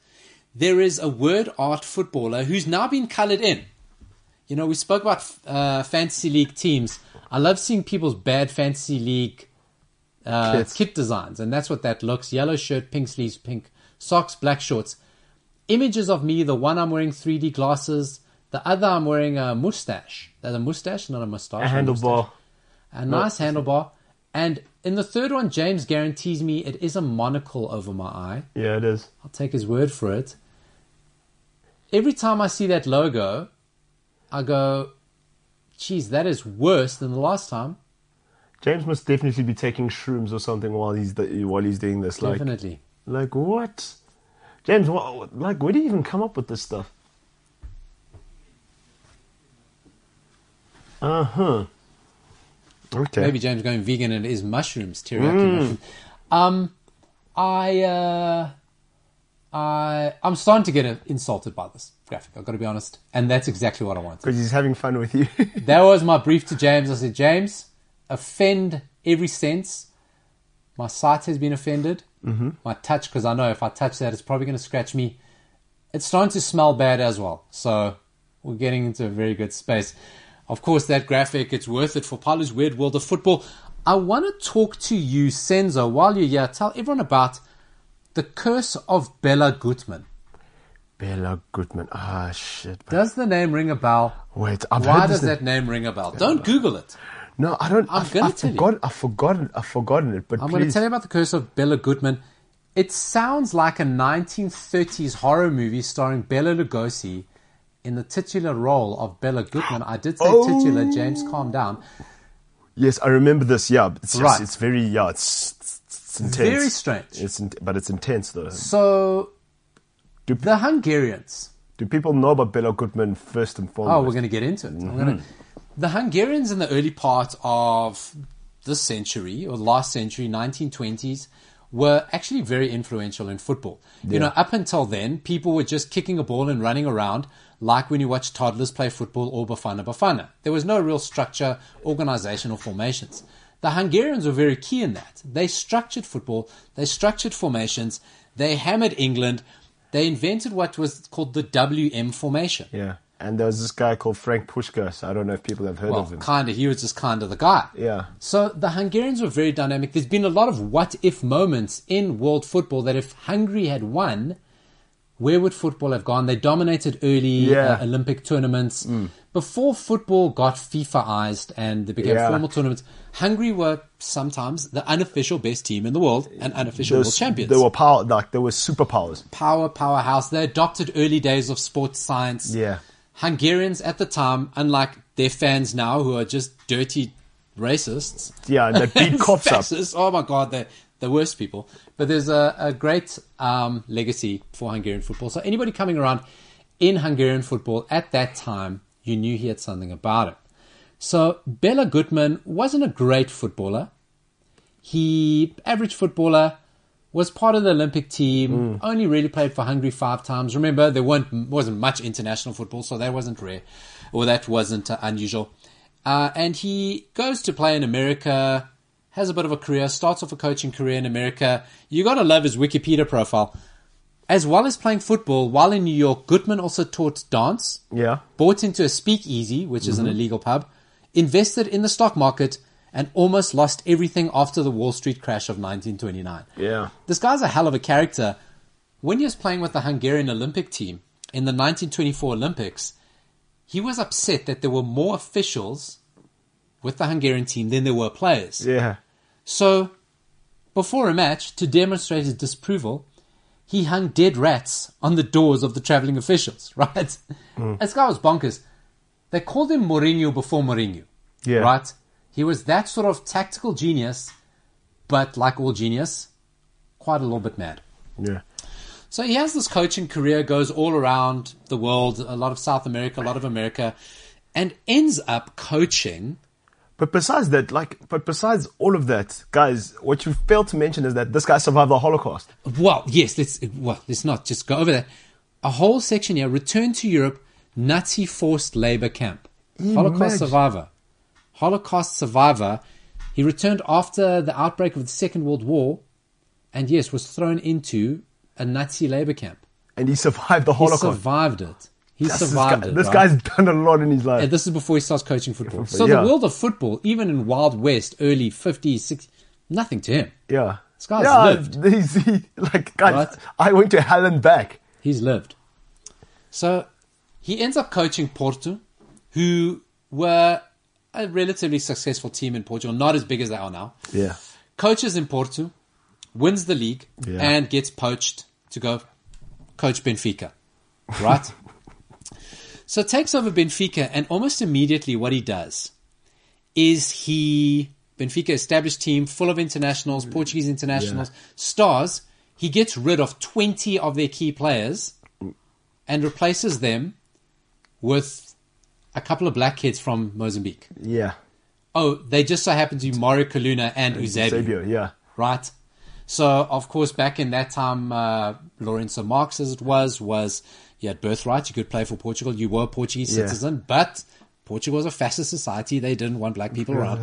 There is a word art footballer who's now been colored in. You know, we spoke about uh, fantasy league teams. I love seeing people's bad fantasy league uh, Kits. kit designs, and that's what that looks: yellow shirt, pink sleeves, pink socks, black shorts. Images of me. The one I'm wearing 3D glasses. The other I'm wearing a mustache. That's a mustache, not a mustache. A mustache. handlebar. A nice handlebar. And in the third one, James guarantees me it is a monocle over my eye. Yeah, it is. I'll take his word for it. Every time I see that logo, I go, geez, that is worse than the last time. James must definitely be taking shrooms or something while he's while he's doing this. Like, Definitely. like what? James, what, like, where do you even come up with this stuff? Uh huh. Okay. Maybe James going vegan and it is mushrooms, teriyaki mushrooms. Um, I, uh, I, I'm starting to get uh, insulted by this graphic. I've got to be honest, and that's exactly what I wanted. Because he's having fun with you. That was my brief to James. I said, James, offend every sense. My sight has been offended. Mm-hmm. My touch, because I know if I touch that, it's probably going to scratch me. It's starting to smell bad as well. So we're getting into a very good space. Of course, that graphic, it's worth it for Paulo's Weird World of Football. I want to talk to you, Senzo, while you're here. Tell everyone about the curse of Bela Guttmann. Bela Guttmann. Ah, shit. Does the name ring a bell? Wait, I've Why does this that name ring a bell? Don't Google it. No, I don't. I'm I've, gonna I've tell you. forgotten. I've forgotten. I've forgotten it. But I'm going to tell you about the curse of Bela Guttmann. It sounds like a 1930s horror movie starring Bela Lugosi in the titular role of Bela Guttmann. I did say Oh. titular. James, calm down. Yes, I remember this. Yeah, it's just, Right. it's very yeah, it's, it's, it's intense. Very strange. It's in, but it's intense though. So, Do- the Hungarians. Do people know about Bela Guttmann first and foremost? Oh, we're going to get into it. I'm gonna, Mm-hmm. the Hungarians in the early part of this century or last century, 1920s, were actually very influential in football. You know, up until then, people were just kicking a ball and running around like when you watch toddlers play football or Bafana Bafana. There was no real structure, organization, or formations. The Hungarians were very key in that. They structured football, they structured formations, they hammered England, they invented what was called the WM formation. Yeah, and there was this guy called Ferenc Puskás. So I don't know if people have heard Well, of him. kind of. He was just kind of the guy. Yeah. So the Hungarians were very dynamic. There's been a lot of what if moments in world football that if Hungary had won, where would football have gone? They dominated early Yeah. uh, Olympic tournaments. Before football got FIFAized and they became Yeah. formal tournaments, Hungary were sometimes the unofficial best team in the world and unofficial Those- world champions. They were power, like they were superpowers. power powerhouse. They adopted early days of sports science. Yeah. Hungarians at the time, unlike their fans now who are just dirty racists. Yeah, they beat cops up. Oh my god, they're the worst people. But there's a, a great um, legacy for Hungarian football. So anybody coming around in Hungarian football at that time, you knew he had something about it. So Bela Guttmann wasn't a great footballer. He average footballer was part of the Olympic team. Only really played for Hungary five times. Remember, there weren't wasn't much international football, so that wasn't rare, or that wasn't uh, unusual. Uh, and he goes to play in America. Has a bit of a career. Starts off a coaching career in America. You got to love his Wikipedia profile. As well as playing football, while in New York, Guttmann also taught dance Yeah. bought into a speakeasy, which is an mm-hmm. illegal pub, invested in the stock market, and almost lost everything after the Wall Street crash of 1929. Yeah. This guy's a hell of a character. When he was playing with the Hungarian Olympic team in the 1924 Olympics, he was upset that there were more officials with the Hungarian team than there were players. Yeah. So, before a match, to demonstrate his disapproval, he hung dead rats on the doors of the traveling officials, right? Mm. This guy was bonkers. They called him Mourinho before Mourinho, Yeah. right? He was that sort of tactical genius, but like all genius, quite a little bit mad. Yeah. So he has this coaching career, goes all around the world, a lot of South America, a lot of America, and ends up coaching But besides that, like, but besides all of that, guys, what you failed to mention is that this guy survived the Holocaust. Well, yes, let's well, let's not just go over that. A whole section here: return to Europe, Nazi forced labor camp, Holocaust survivor, Holocaust survivor. He returned after the outbreak of the Second World War, and yes, was thrown into a Nazi labor camp. And he survived the Holocaust. He survived it. He That's- survived this guy, it. This right? guy's done a lot in his life. And this is before he starts coaching football. football, So yeah. the world of football, even in Wild West, early 50s, 60s, nothing to him. yeah. This guy's yeah, lived. He's, he, like, guys, Right. I went to hell and back. He's lived. So he ends up coaching Porto, who were a relatively successful team in Portugal, not as big as they are now. Yeah. Coaches in Porto, wins the league, Yeah. and gets poached to go coach Benfica. Right? so takes over Benfica, and almost immediately what he does is he Benfica established team full of internationals, Portuguese internationals, stars. He gets rid of 20 of their key players and replaces them with a couple of black kids from Mozambique. Yeah. Oh, they just so happen to be Mario Coluna and Eusebio, Eusebio, yeah. right? So, of course, back in that time, uh, Lourenço Marques, as it was, was you had birthright, you could play for Portugal, you were a Portuguese Yeah. citizen, but Portugal was a fascist society, they didn't want black people around.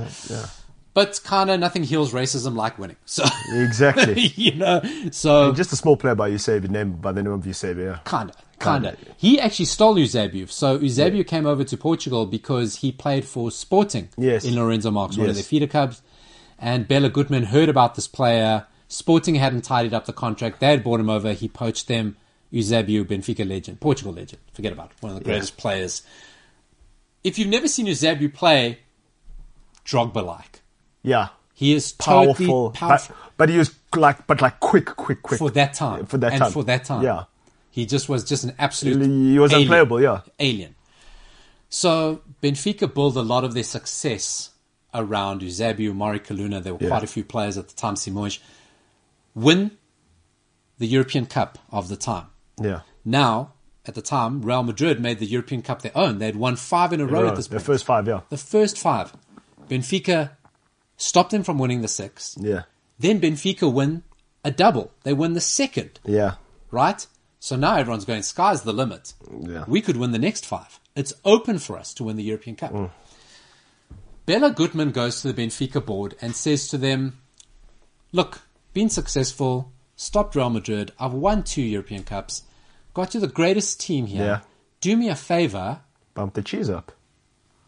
But kind of nothing heals racism like winning. So, Exactly. you know, so Just a small player by Eusebio, named by the name of Eusebio, yeah. Kinda, kinda. He actually stole Eusebio. So Eusebio came over to Portugal because he played for Sporting Yes. in Lourenço Marques, one of their feeder clubs. And Bela Guttmann heard about this player. Sporting hadn't tidied up the contract. They had brought him over. He poached them. Eusebio, Benfica legend, Portugal legend. Forget about it. One of the greatest players. If you've never seen Eusebio play, Drogba-like. Yeah. He is totally Powerful. powerful But, but he was like, but like quick, quick, quick. for that time. For that and time. for that time. Yeah. He just was just an absolute. He was alien. unplayable, yeah. Alien. So Benfica built a lot of their success around Eusebio, Mario Coluna. There were Yeah. quite a few players at the time. Simões win the European Cup of the time. Yeah. Now, at the time, Real Madrid made the European Cup their own. They had won five in a row at this point. The first five, yeah. the first five. Benfica stopped them from winning the six. Yeah. Then Benfica win a double. They win the second Yeah. right? So now everyone's going, sky's the limit. Yeah. We could win the next five. It's open for us to win the European Cup. Mm. Bela Guttmann goes to the Benfica board and says to them, Look, been successful, stopped Real Madrid, I've won two European Cups, got you the greatest team here. Yeah. Do me a favor. Bump the cheese up.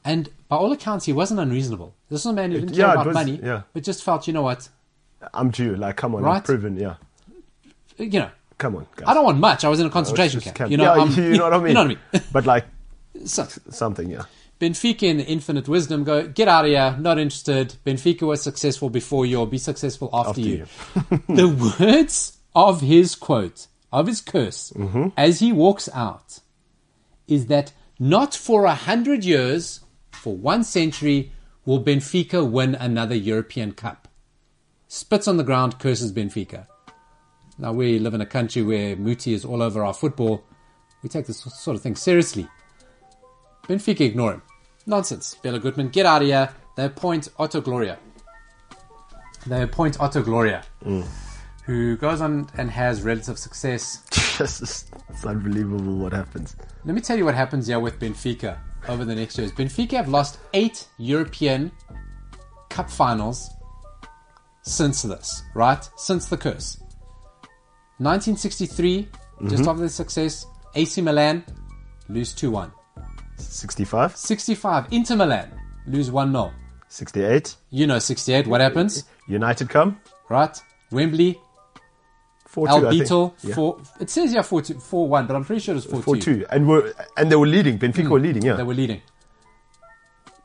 And by all accounts, he wasn't unreasonable. This was a man who didn't yeah, care it about was- money, yeah. but just felt, you know what, I'm due. Like, come on, Right? Proven, yeah. you know, come on, guys. I don't want much. I was in a concentration camp. camp. You know, yeah, um, I'm- you know what I mean. You know what I mean? but like So, something, yeah. Benfica in the infinite wisdom go, get out of here, not interested. Benfica was successful before you, or be successful after, After you. the words of his quote, of his curse, Mm-hmm. as he walks out, is that not for a hundred years, for one century, will Benfica win another European Cup. Spits on the ground, curses Benfica. Now we live in a country where Muti is all over our football. We take this sort of thing seriously. Benfica ignore him. Nonsense. Bela Guttmann, get out of here. They appoint Otto Gloria. They appoint Otto Gloria, who goes on and has relative success. It's, just- it's unbelievable what happens. Let me tell you what happens here with Benfica over the next years. Benfica have lost eight European Cup finals since this, right? Since the curse. 1963, just mm-hmm. after the success, AC Milan lose 2 1. 65, 65, Inter Milan lose 1 0. 68, You know 68, what happens? United come, Right? Wembley, 4 2. El I think. Yeah. 4. It says here 4 2, 4 1, but I'm pretty sure it's 4 4 2. 2. And, we're, and they were leading. Benfica hmm. were leading, yeah. They were leading.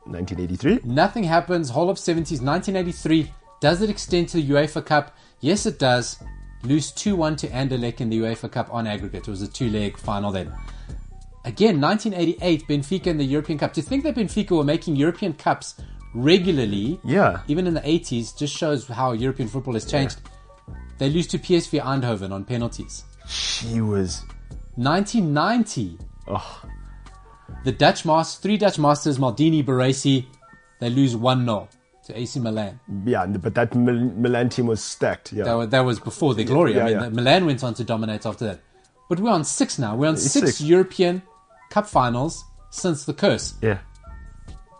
1983. Nothing happens. Whole of 70s, 1983. Does it extend to the UEFA Cup? Yes, it does. Lose 2 1 to Anderlecht in the UEFA Cup on aggregate. It was a two leg final then. Again, 1988, Benfica in the European Cup. To think that Benfica were making European Cups regularly, Yeah. even in the 80s, just shows how European football has changed. They lose to PSV Eindhoven on penalties. She was. 1990, Oh, the Dutch Masters, three Dutch Masters, Maldini, Baresi, they lose 1 0 to AC Milan. yeah, but that Mil- Milan team was stacked. Yeah. That was, that was before their glory. I yeah, mean, yeah. the- Milan went on to dominate after that. But we're on six now. We're on six, six. European Cup finals since the curse. yeah.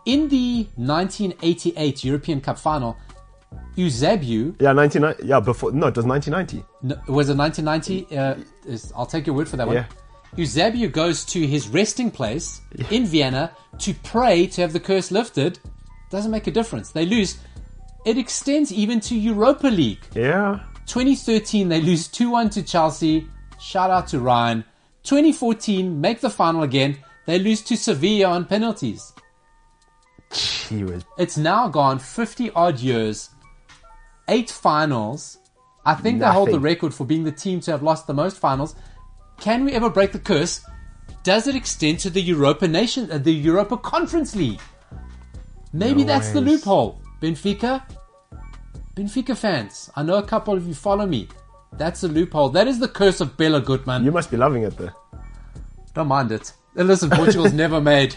In the 1988 European Cup final, Eusebio Yeah, 1990. Yeah, before. No, it was 1990. No, was it 1990? Uh, is, I'll take your word for that one. Yeah. Eusebio goes to his resting place in Vienna to pray to have the curse lifted. Doesn't make a difference. They lose. It extends even to Europa League. Yeah. 2013, they lose 2 1 to Chelsea. Shout out to Ryan. 2014, make the final again. They lose to Sevilla on penalties. She was. It's now gone 50 odd years, eight finals. I think they hold the record for being the team to have lost the most finals. Can we ever break the curse? Does it extend to the Europa Nation, uh, the Europa Conference League? Maybe No that's the loophole. Benfica, Benfica fans, I know a couple of you follow me. That's the loophole. That is the curse of Bela Guttmann. You must be loving it though. Don't mind it. And listen, Portugal's never made,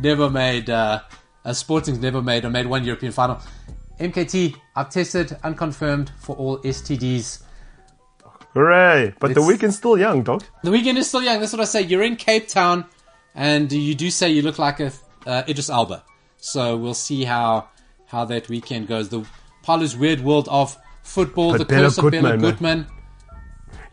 never made, uh, uh, Sporting's never made or made one European final. MKT, I've tested unconfirmed for all STDs. Hooray! But the weekend's still young, dog. The weekend is still young. That's what I say. You're in Cape Town, and you do say you look like a uh, Idris Elba. So we'll see how how that weekend goes. The Paulo's weird world of football, But the Bella curse of Bela Guttmann, man.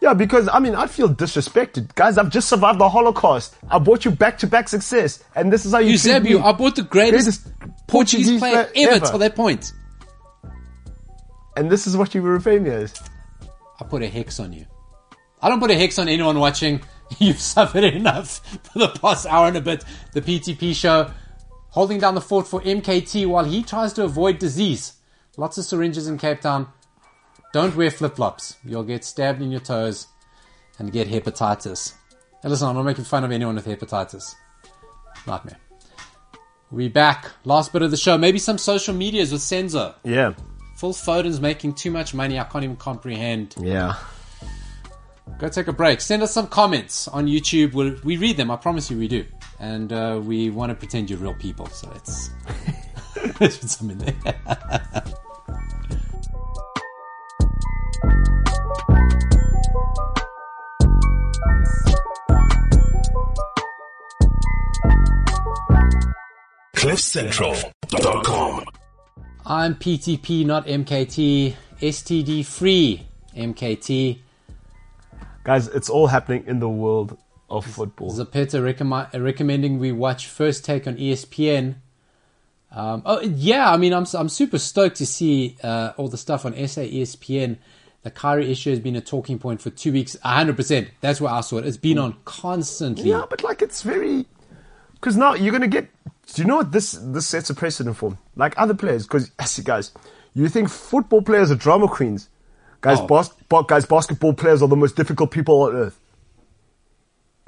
Yeah, because I mean, I feel disrespected, guys. I've just survived the Holocaust. I brought you back-to-back success, and this is how you Eusebio. I bought the greatest, Greatest Portuguese, Portuguese player player ever ever. till that point. And this is what you repay me as. I put a hex on you. I don't put a hex on anyone watching. You've suffered enough for the past hour and a bit. The PTP show, holding down the fort for MKT while he tries to avoid disease. Lots of syringes in Cape Town. Don't wear flip flops. You'll get stabbed in your toes and get hepatitis. Hey, listen, I'm not making fun of anyone with hepatitis. Nightmare. We back. Last bit of the show. Maybe some social medias with Senzo. Yeah, Phil Foden's making too much money. I can't even comprehend. yeah. Go take a break. Send us some comments on YouTube. We'll, we read them. I promise you we do. And uh, we want to pretend you're real people. So let's, let's put some in there. CliffCentral.com. I'm PTP, not MKT. STD free MKT. Guys, it's all happening in the world of football. Zapeta recommend, recommending we watch First Take on ESPN. Um, oh yeah, I mean I'm I'm super stoked to see uh, all the stuff on SA ESPN. the Kyrie issue has been a talking point for two weeks. hundred percent. That's where I saw it. It's been on constantly. Yeah, but like it's very because now you're gonna get. Do you know what this this sets a precedent for? Like other players, because see, guys, you think football players are drama queens, guys. Oh. Bas- ba- guys, basketball players are the most difficult people on earth.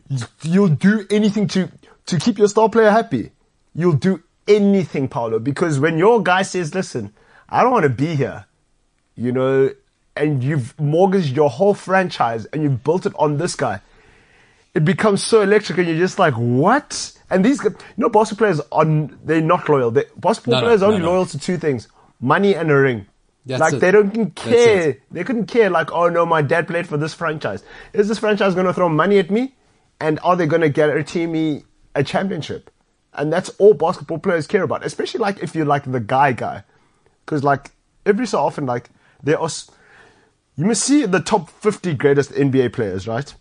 You- You'll do anything to to keep your star player happy. You'll do anything, Paulo, because when your guy says, "Listen, I don't want to be here," you know, and you've mortgaged your whole franchise and you've built it on this guy it becomes so electric and you're just like, what? And these, you know, basketball players are, they're not loyal. They, basketball No, no, players are only no. loyal to two things, money and a ring. That's like it. they don't care. They couldn't care like, oh no, my dad played for this franchise. Is this franchise going to throw money at me? And are they going to guarantee me a championship? And that's all basketball players care about, especially like if you're like the guy guy. Cause like every so often, like there are. You must see the top 50 greatest NBA players, right?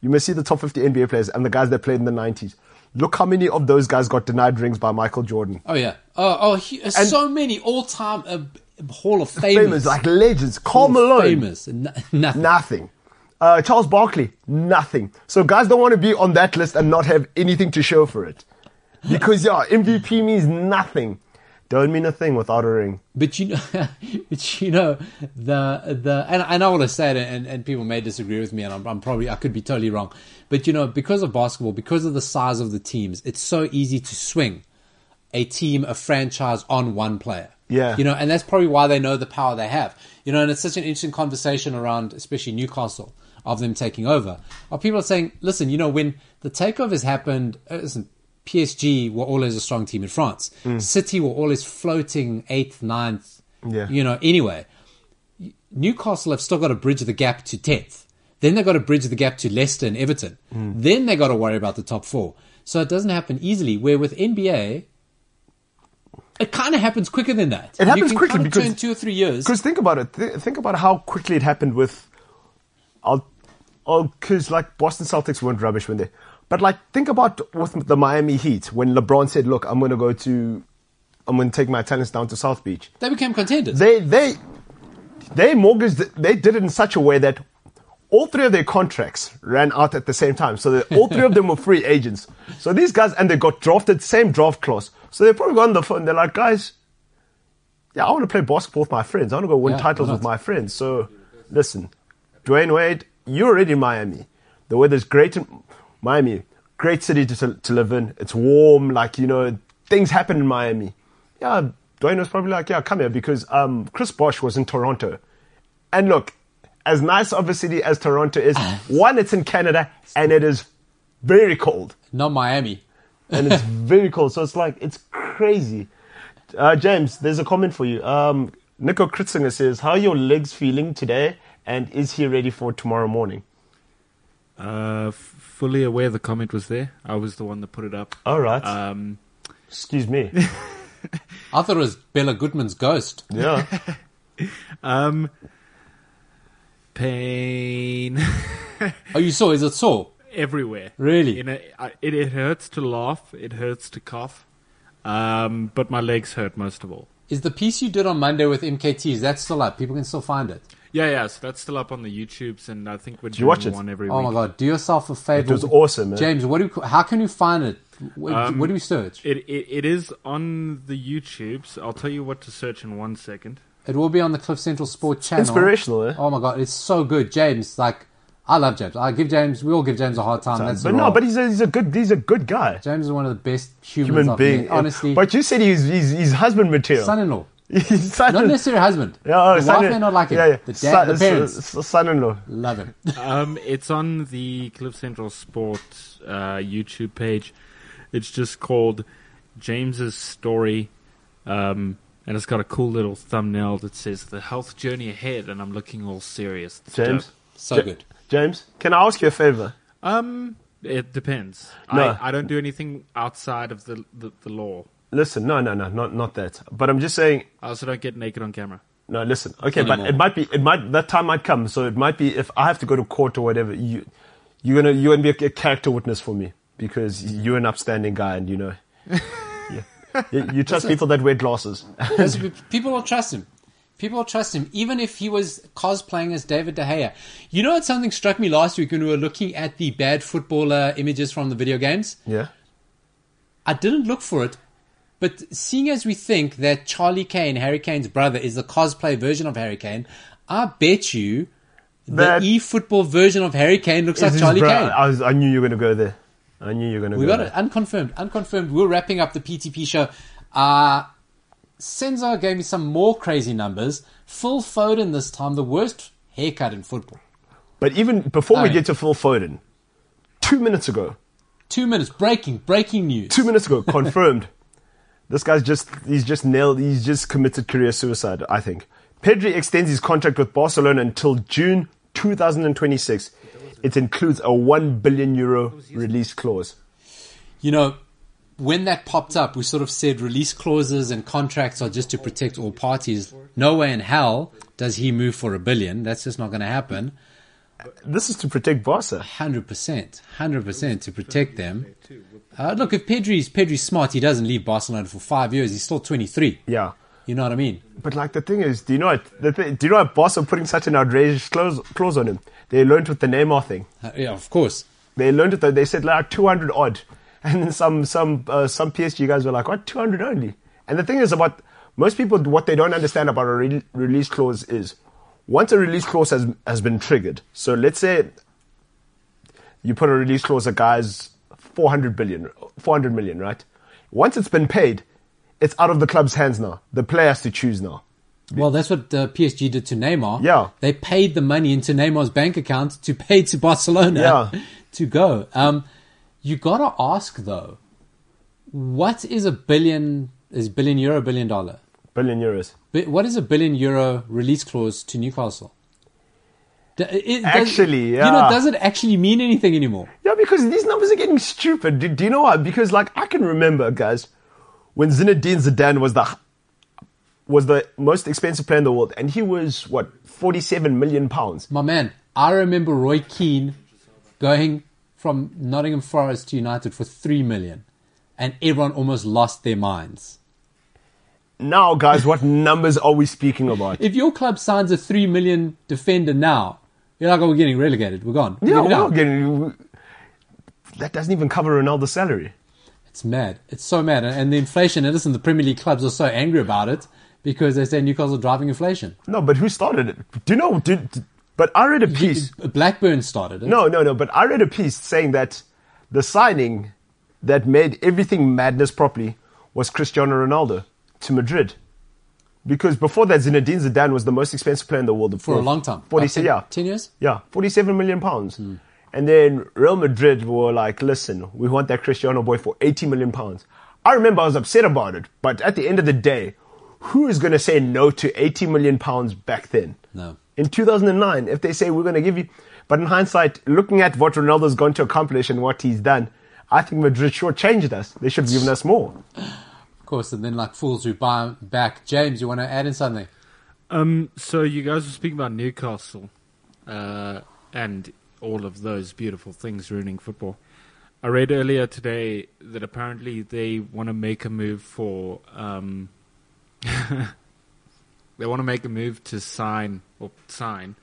You must see the top 50 NBA players and the guys that played in the 90s. Look how many of those guys got denied rings by Michael Jordan. Oh yeah. Oh oh. He, so many all-time uh, Hall of Famers. Famous, like legends. Karl Malone, Famous. N- nothing. nothing. Uh, Charles Barkley, nothing. So guys don't want to be on that list and not have anything to show for it. Because yeah, MVP means nothing. Don't mean a thing without a ring. But you know, but you know the the and and I know what I said, and, and people may disagree with me, and I'm, I'm probably I could be totally wrong. But you know, because of basketball, because of the size of the teams, it's so easy to swing a team, a franchise on one player. Yeah. you know, and that's probably why they know the power they have. You know, and it's such an interesting conversation around, especially Newcastle, of them taking over. Of people are saying, listen, you know, when the takeovers happened, uh, listen, PSG were always a strong team in France. Hmm. City were always floating eighth, ninth. Yeah. You know, anyway, Newcastle have still got to bridge the gap to 10th. Then they've got to bridge the gap to Leicester and Everton. Hmm. Then they've got to worry about the top four. So it doesn't happen easily. Where with NBA, it kind of happens quicker than that. It happens quickly kind of because two or three years. Because think about it. Th- think about how quickly it happened with. I'll, oh, oh because like Boston Celtics weren't rubbish when they, but like think about with the Miami Heat when LeBron said, "Look, I'm going to go to, I'm going to take my talents down to South Beach." They became contenders. They they they mortgaged. They did it in such a way that all three of their contracts ran out at the same time. So that all three of them were free agents. So these guys and they got drafted same draft clause. So they probably got on the phone. They're like, guys, yeah, I want to play basketball with my friends. I want to go win Yeah, titles with my friends. So listen, Dwyane Wade, you're already in Miami. The weather's great in Miami. Great city to, to live in. It's warm. Like, you know, things happen in Miami. Yeah, Dwyane was probably like, yeah, come here because um, Chris Bosh was in Toronto. And look, as nice of a city as Toronto is, one, it's in Canada and it is very cold Not Miami. and it's very cold. So it's like it's crazy. Uh, James, there's a comment for you. Um, Nico Kritzinger says, "How are your legs feeling today? And is he ready for tomorrow morning?" Uh, f- fully aware the comment was there. I was the one that put it up. All right. Um, Excuse me. I thought it was Bela Guttmann's ghost. Yeah. um, pain Oh, you saw? Is it sore? everywhere. Really? In a, I, it, it hurts to laugh. It hurts to cough. Um, but my legs hurt most of all. Is the piece you did on Monday with MKT, is that still up? People can still find it. Yeah, yeah. So that's still up on the YouTubes, and I think we're you doing watch it? one every Oh week. my god! Do yourself a favor. It was awesome, man. James. What do you, how can you find it? What, Um, what do we search? It, It, it it is on the YouTubes. I'll tell you what to search in one second. It will be on the Cliff Central Sport channel. Inspirational, eh? Oh my god, it's so good, James. Like, I love James. I give James. We all give James a hard time. That's but the no, role. but he's a, he's a good he's a good guy, James is one of the best humans human I've being. met. Honestly, But you said he's he's, he's husband material. son-in-law, He's son not necessarily husband. Yeah, oh, the son- wife may not like him. Yeah, yeah. The, dad, Son- the parents s- s- son-in-law. love him. Um, it's on the Cliff Central Sport uh, YouTube page. It's just called James's Story, um, and it's got a cool little thumbnail that says "The Health Journey Ahead," and I'm looking all serious. It's James, dope. So Ja- good. James, can I ask you a favor? Um, it depends. No. I, I don't do anything outside of the, the the law. Listen, no, no, no, not not that. But I'm just saying, I also don't get naked on camera. No, listen. Okay, but it might be. It might. That time might come. So it might be if I have to go to court or whatever. You, you're gonna you're gonna be a, a character witness for me because you're an upstanding guy, and you know, yeah. you, you trust people that wear glasses. People won't trust him. People will trust him, even if he was cosplaying as David De Gea. You know what? Something struck me last week when we were looking at the bad footballer images from the video games. Yeah. I didn't look for it, but seeing as we think that Charlie Kane, Harry Kane's brother, is the cosplay version of Harry Kane, I bet you the e-football version of Harry Kane looks like Charlie bro- Kane. I, was, I knew you were going to go there. I knew you were going to We go got there. it unconfirmed, unconfirmed. We're wrapping up the PTP show. Uh, Senzo gave me some more crazy numbers. Phil Foden this time, the worst haircut in football. But even before we Alright. get to Phil Foden, two minutes ago, Two minutes, breaking, breaking news. two minutes ago, confirmed. This guy's just, he's just nailed, he's just committed career suicide, I think. Pedri extends his contract with Barcelona until June 2026. It includes a 1 billion euro release clause. You know, when that popped up, we sort of said release clauses and contracts are just to protect all parties. No way in hell does he move for a billion. That's just not going to happen. This is to protect Barca. Hundred percent, hundred percent to protect them. Uh, look, if Pedri's Pedri's smart, he doesn't leave Barcelona for five years. He's still twenty three. Yeah. You know what I mean? But like the thing is, do you know what? The thing, do you know what Barca putting such an outrageous clause, clause on him? They learned with the Neymar thing. Uh, yeah, of course. They learned it. Though. They said like 200 odd, and then some some uh, some PSG guys were like, "What 200 only?" And the thing is about most people, what they don't understand about a re- release clause is once a release clause has has been triggered. So let's say you put a release clause, a guy's 400 billion, 400 million, right? Once it's been paid, it's out of the club's hands now. The player has to choose now. Well, that's what uh, PSG did to Neymar. Yeah. they paid the money into Neymar's bank account to pay to Barcelona Yeah. to go. Um, you gotta ask though, what is a billion? Is billion euro billion dollar? Billion euros. What is a billion euro release clause to Newcastle? It- does- Actually, you know, does it actually mean anything anymore? Yeah, because these numbers are getting stupid. Do, do you know why? Because like I can remember, guys, when Zinedine Zidane was the was the most expensive player in the world, and he was what forty seven million pounds. My man, I remember Roy Keane going from Nottingham Forest to United for three million, and everyone almost lost their minds. Now, guys, what numbers are we speaking about? If your club signs a three million defender now, you're like, oh, we're getting relegated. We're gone. Yeah, Get it we're not getting. That doesn't even cover Ronaldo's salary. It's mad. It's so mad. And the inflation, and listen, the Premier League clubs are so angry about it because they say Newcastle driving inflation. No, but who started it? Do you know? Do- but I read a piece. Blackburn started it. No, no, no. But I read a piece saying that the signing that made everything madness properly was Cristiano Ronaldo to Madrid. Because before that, Zinedine Zidane was the most expensive player in the world For a long time. Forty, Like 10 yeah, 10 years? yeah, forty-seven million pounds. Hmm. And then Real Madrid were like, "Listen, we want that Cristiano boy for eighty million pounds." I remember I was upset about it, but at the end of the day, who is going to say no to eighty million pounds back then? No. in 2009 if they say we're going to give you but in hindsight looking at what ronaldo's going to accomplish and what he's done i think madrid shortchanged us they should have given us more course, and then like fools who buy back. James, you want to add in something? Um, so you guys were speaking about Newcastle, uh, and all of those beautiful things ruining football. I read earlier today that apparently they want to make a move for, um, they want to make a move to sign or sign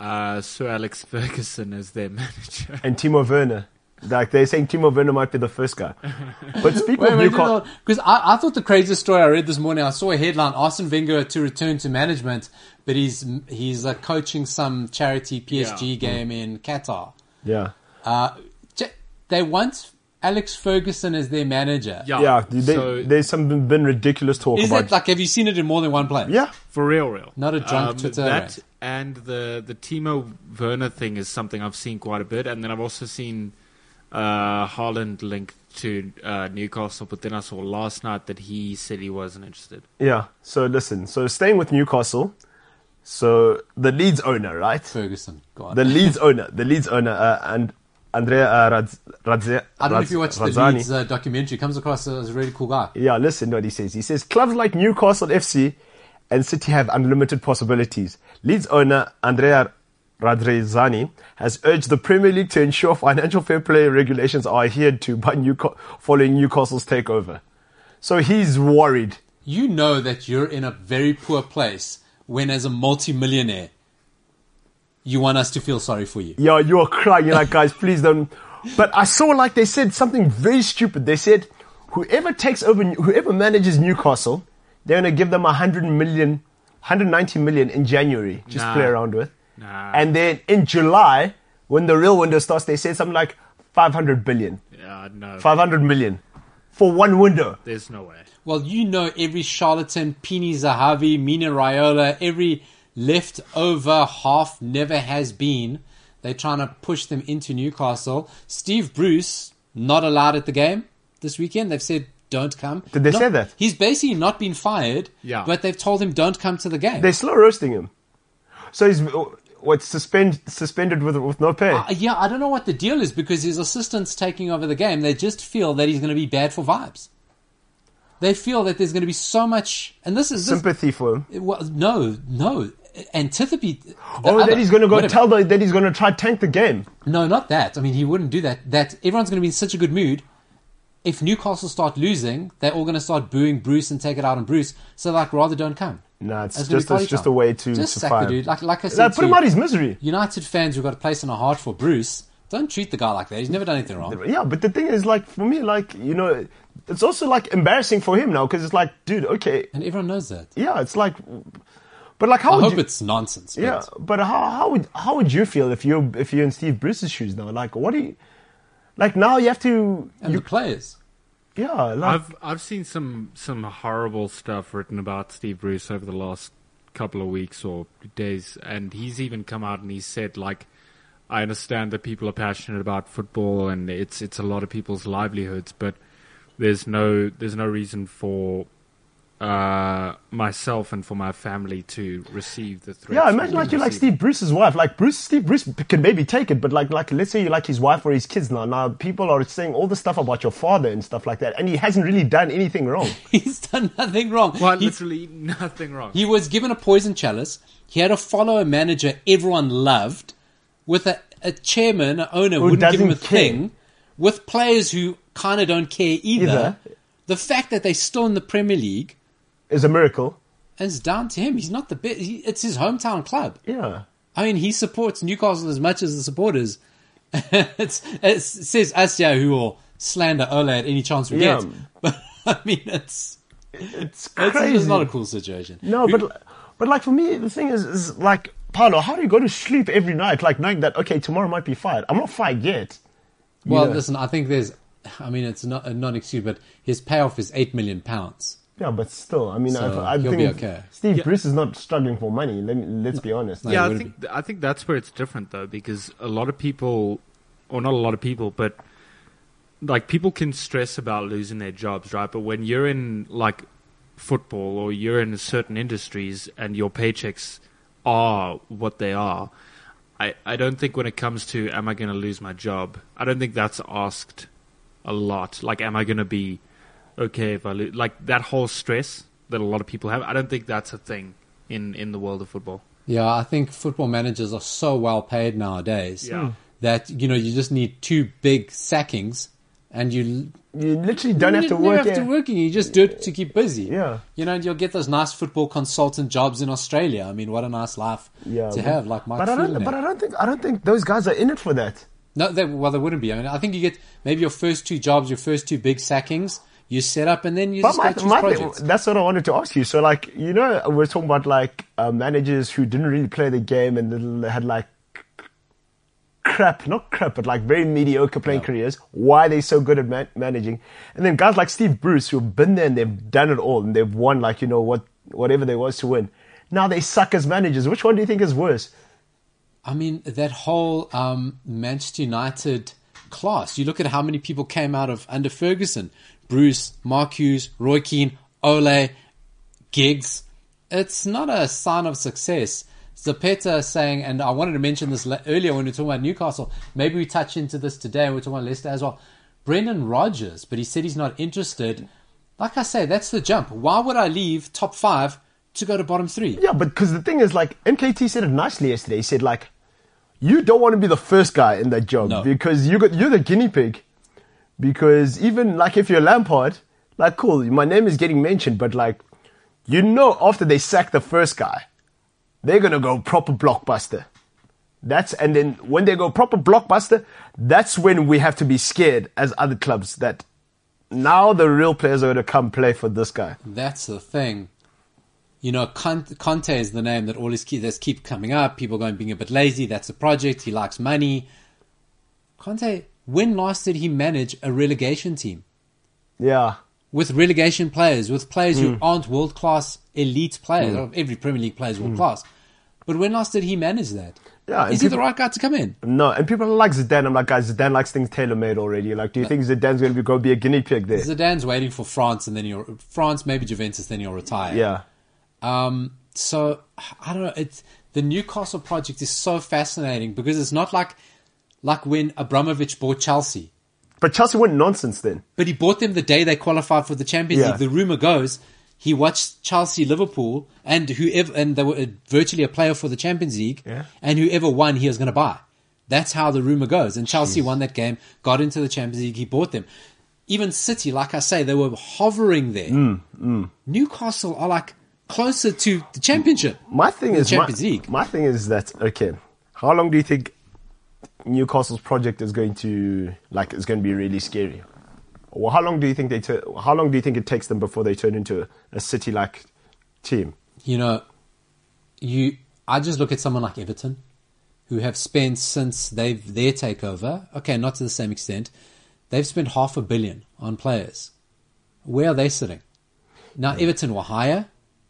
uh, Sir Alex Ferguson as their manager. and timo werner like they're saying timo werner might be the first guy but speaking of newcastle because I, I thought the craziest story I read this morning. I saw a headline: Arsene Wenger to return to management, but he's he's uh, coaching some charity PSG Yeah. game in Qatar. yeah Uh, they want Alex Ferguson as their manager. yeah they, so there's some been ridiculous talk Is about it like? Have you seen it in more than one place? yeah For real, real. Not a drunk um, Twitter That rant. and the the Timo Werner thing is something I've seen quite a bit, and then I've also seen uh, Haaland linked to uh, Newcastle. But then I saw last night that he said he wasn't interested. yeah so listen so staying with newcastle so the leeds owner right Ferguson. Go on. the leeds owner the leeds owner uh, and andrea uh, Radz, Radze, I don't know if you watched the Leeds uh, documentary. Comes across as a really cool guy. Yeah, listen to what he says. He says clubs like Newcastle FC and City have unlimited possibilities. Leeds owner Andrea Radrizzani has urged the Premier League to ensure financial fair play regulations are adhered to by following Newcastle's takeover. So he's worried. You know that you're in a very poor place when, as a multimillionaire, you want us to feel sorry for you. Yeah, you're crying. You're like, guys, please don't. But I saw like they said something very stupid. They said whoever takes over, whoever manages Newcastle, they're going to give them 100 million, 190 million in January, just Nah. play around with. Nah. And then in July, when the real window starts, they said something like 500 billion, Yeah, no, 500 million for one window. there's no way. Well, you know every charlatan, Pini Zahavi, Mino Raiola, every leftover half never has been. They're trying to push them into Newcastle. Steve Bruce not allowed at the game this weekend. They've said don't come. Did they No, say that? He's basically not been fired. Yeah. But they've told him don't come to the game. They're slow roasting him. So he's what suspend suspended with with no pay. Uh, yeah, I don't know what the deal is because his assistant's taking over the game. They just feel that he's going to be bad for vibes. They feel that there's going to be so much, and this is this, Sympathy for him. Well, no, no. Antipathy. Oh, other- then he's going to go whatever. tell the, that he's going to try tank the game. No, not that. I mean, he wouldn't do that. That everyone's going to be in such a good mood. If Newcastle start losing, they're all going to start booing Bruce and take it out on Bruce. So, like, rather don't come. Nah, it's just party it's just a way to just sack the dude. Like, like I said, Like, put him out his misery. United fans who've got a place in our heart for Bruce, don't treat the guy like that. He's never done anything wrong. Yeah, but the thing is, like, for me, like, you know, it's also like embarrassing for him now because it's like, dude, okay, And everyone knows that. yeah, it's like, but like, how I would hope you, it's nonsense. But yeah, but how how would how would you feel if you if you're in Steve Bruce's shoes now? Like, what do you, like now you have to, And you, the players. Yeah, like, I've I've seen some some horrible stuff written about Steve Bruce over the last couple of weeks or days, and he's even come out and he said like, I understand that people are passionate about football and it's it's a lot of people's livelihoods, but there's no there's no reason for uh, myself and for my family to receive the threats. yeah, that imagine we like you're like. Steve Bruce's wife. Like Bruce, Steve Bruce can maybe take it, but like like let's say you like his wife or his kids now. Now people are saying all the stuff about your father and stuff like that, and he hasn't really done anything wrong. He's done nothing wrong. Well, He's- literally nothing wrong. He was given a poison chalice. He had a follower manager everyone loved, with a, a chairman, an owner Who wouldn't give him a care. thing, with players who kind of don't care either. Either. The fact that they're still in the Premier League Is a miracle. It's down to him. He's not the best. He, it's his hometown club. Yeah. I mean, he supports Newcastle as much as the supporters. it's, it says us yeah who will slander Ola at any chance we Yeah. get. But I mean, it's It's crazy. it's not a cool situation. No, but but like for me, the thing is, is like Paulo, how do you go to sleep every night, like knowing that okay, tomorrow might be fired? I'm not fired yet. You Well, know? listen, I think there's, I mean, it's not a non-excuse, but his payoff is eight million pounds. Yeah, but still, I mean, So I, I think okay. Steve Bruce is not struggling for money. Let me, let's be honest. No, yeah, it I wouldn't think I think that's where it's different though, because a lot of people, or not a lot of people, but like people can stress about losing their jobs, right? But when you're in like football or you're in certain industries and your paychecks are what they are, I I don't think when it comes to am I going to lose my job, I don't think that's asked a lot. Like, am I going to be okay if I lose? Like that whole stress that a lot of people have, I don't think that's a thing in in the world of football. Yeah, I think football managers are so well paid nowadays Yeah. Hmm. that you know you just need two big sackings, and you You literally don't you have to never work. have to work, you just do it to keep busy. Yeah. you know, and you'll get those nice football consultant jobs in Australia. I mean, what a nice life Yeah, to but- have, like Mike But I don't. had. But I don't think. I don't think those guys are in it for that. No, they, well, they wouldn't be. I mean, I think you get maybe your first two jobs, your first two big sackings, you set up, and then you But just my, my thing, that's what I wanted to ask you. So, like, you know, we're talking about like uh, managers who didn't really play the game and they had like crap, not crap, but like very mediocre playing careers. Why they so good at man- managing? And then guys like Steve Bruce who've been there and they've done it all and they've won like you know what whatever there was to win. Now they suck as managers. Which one do you think is worse? I mean, that whole um, Manchester United class. You look at how many people came out of under Ferguson: Bruce, Mark Hughes, Roy Keane, Ole, Giggs. It's not a sign of success. Zapeta saying, and I wanted to mention this earlier when we were talking about Newcastle. Maybe we touch into this today. We're talking about Leicester as well. Brendan Rodgers, but he said he's not interested. Like I say, that's the jump. Why would I leave top five to go to bottom three? Yeah, but because the thing is, like, MKT said it nicely yesterday. He said, like, you don't want to be the first guy in that job No. because you got you're the guinea pig. Because even like if you're Lampard, like, cool, my name is getting mentioned, but like, you know, after they sack the first guy, they're gonna go proper blockbuster. That's and then when they go proper blockbuster, that's when we have to be scared as other clubs that now the real players are gonna come play for this guy. That's the thing. You know, Conte is the name that always keep, that's keep coming up. People going being a bit lazy. That's a project. He likes money. Conte, when last did he manage a relegation team Yeah. with relegation players, with players Hmm. who aren't world class elite players? Every Premier League player is world class. But when last did he manage that? Hmm. Yeah, is he the right guy to come in? No, and people like Zidane. I'm like, guys, Zidane likes things tailor made already. Like, do you think Zidane's going to be, go be a guinea pig there? Zidane's waiting for France, and then he'll France, maybe Juventus, then he'll retire. Yeah. Um, so I don't know. It's the Newcastle project is so fascinating because it's not like like when Abramovich bought Chelsea, But Chelsea went nonsense then. but he bought them the day they qualified for the Champions Yeah. League. The rumor goes he watched Chelsea, Liverpool, and whoever, and they were uh, virtually a player for the Champions League, Yeah. and whoever won, he was going to buy. That's how the rumor goes. And Chelsea won that game, got into the Champions League, he bought them. Even City, like I say, they were hovering there. Mm, Newcastle are like closer to the Championship. My thing is, my, Champions League. my thing is that, okay, how long do you think Newcastle's project is going to, like, is going to be really scary? Or how long do you think they, tur- how long do you think it takes them before they turn into a, a city-like team? you know, you I just look at someone like Everton, who have spent since they've their takeover. Okay, not to the same extent. They've spent half a billion on players. Where are they sitting? Now Everton were higher.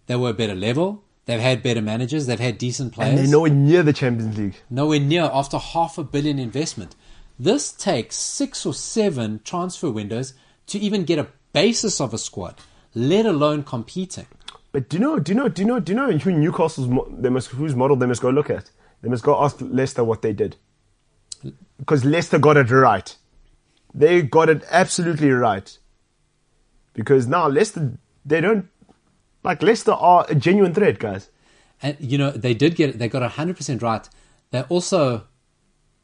They were a better level. They've had better managers. They've had decent players. And they're nowhere near the Champions League. Nowhere near after half a billion investment. This takes six or seven transfer windows to even get a basis of a squad, let alone competing. But do you know? Do you know? Do you know? Do you know who Newcastle's they must whose model they must go look at? They must go ask Leicester what they did, because Leicester got it right. They got it absolutely right. Because now Leicester, they don't like Leicester are a genuine threat, guys. And you know they did get it. They got hundred percent right. They also,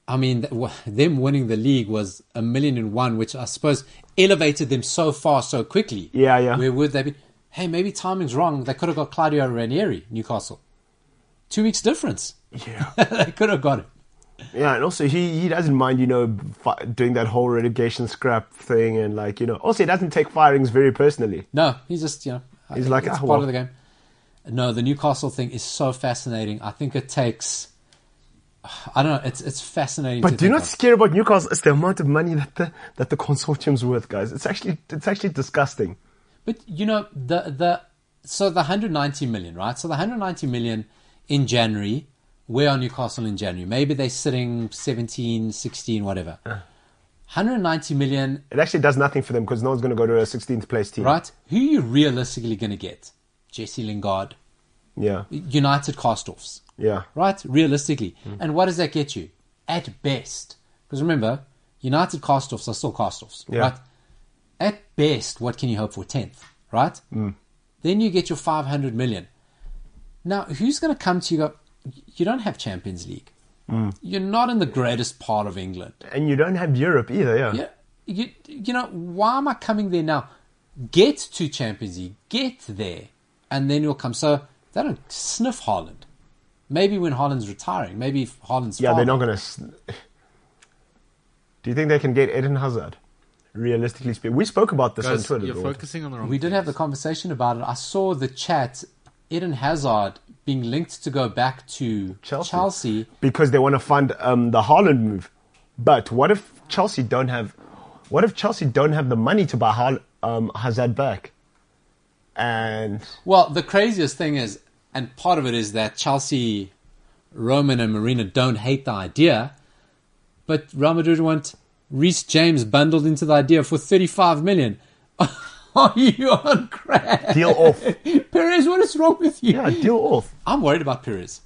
I mean, them winning the league was a million and one, which I suppose elevated them so far so quickly. Yeah, yeah. Where would they be? Hey, maybe timing's wrong. They could have got Claudio Ranieri, Newcastle. Two weeks difference. Yeah, they could have got it. yeah, and also he he doesn't mind you know fi- doing that whole relegation scrap thing and like you know also he doesn't take firings very personally. No, he's just you know. He's like, it's "Ah, part well." of the game. No, the Newcastle thing is so fascinating. I think it takes. I don't know. It's it's fascinating. to But do not think know of. what's scary about Newcastle? It's the amount of money that the that the consortium's worth, guys. It's actually it's actually disgusting. But you know the the so the 190 million, right? So the 190 million in January, where are Newcastle in January? Maybe they're sitting 17, 16, whatever. 190 million, It actually does nothing for them because no one's going to go to a 16th place team. right? Who are you realistically going to get? Jesse Lingard, Yeah. United cast-offs, Yeah. right? Realistically, hmm. and what does that get you? At best, because remember, United cast-offs are still cast-offs, Yeah. right? At best, what can you hope for? Tenth, right? Hmm. Then you get your 500 million. Now, who's going to come to you? Go, you don't have Champions League. Mm. You're not in the greatest part of England. And you don't have Europe either, yeah. Yeah, you, you know, why am I coming there now? Get to Champions League, get there, and then you'll come. So they don't sniff Haaland. Maybe when Haaland's retiring, maybe if Haaland's Yeah, they're not going to. Do you think they can get Eden Hazard? Realistically speaking, we spoke about this on Twitter. you're Lord. focusing on the wrong. We did have the conversation about it. I saw the chat. Eden Hazard being linked to go back to Chelsea. Chelsea. because they want to fund um, the Haaland move. But what if Chelsea don't have? What if Chelsea don't have the money to buy um, Hazard back? And Well, the craziest thing is, and part of it is that Chelsea, Roman and Marina don't hate the idea, but Real Madrid want Reece James bundled into the idea for 35 million. Are you on crack? deal off. Perez, what is wrong with you? Yeah, deal off. I'm worried about Perez.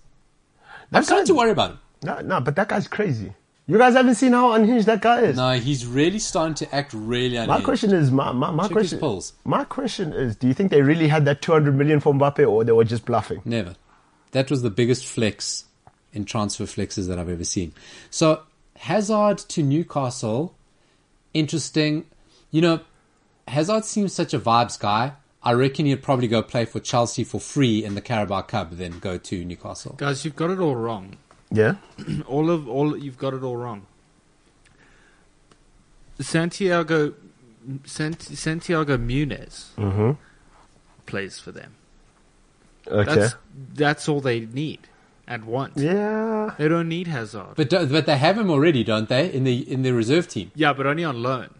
I'm starting to worry about him. No, no, but that guy's crazy. You guys haven't seen how unhinged that guy is. No, he's really starting to act really unhinged. My question is, my, my, my Check question, my question is, do you think they really had that 200 million for Mbappe or they were just bluffing? Never. That was the biggest flex in transfer flexes that I've ever seen. So Hazard to Newcastle, interesting. You know, Hazard seems such a vibes guy. I reckon he'd probably go play for Chelsea for free in the Carabao Cup, then go to Newcastle. Guys, you've got it all wrong. Yeah. All of all you've got it all wrong. Santiago Sant, Santiago Munez Mm-hmm. plays for them. Okay. That's that's all they need and want. yeah. They don't need Hazard. But do- but they have him already, don't they? In the in the reserve team. yeah, but only on loan.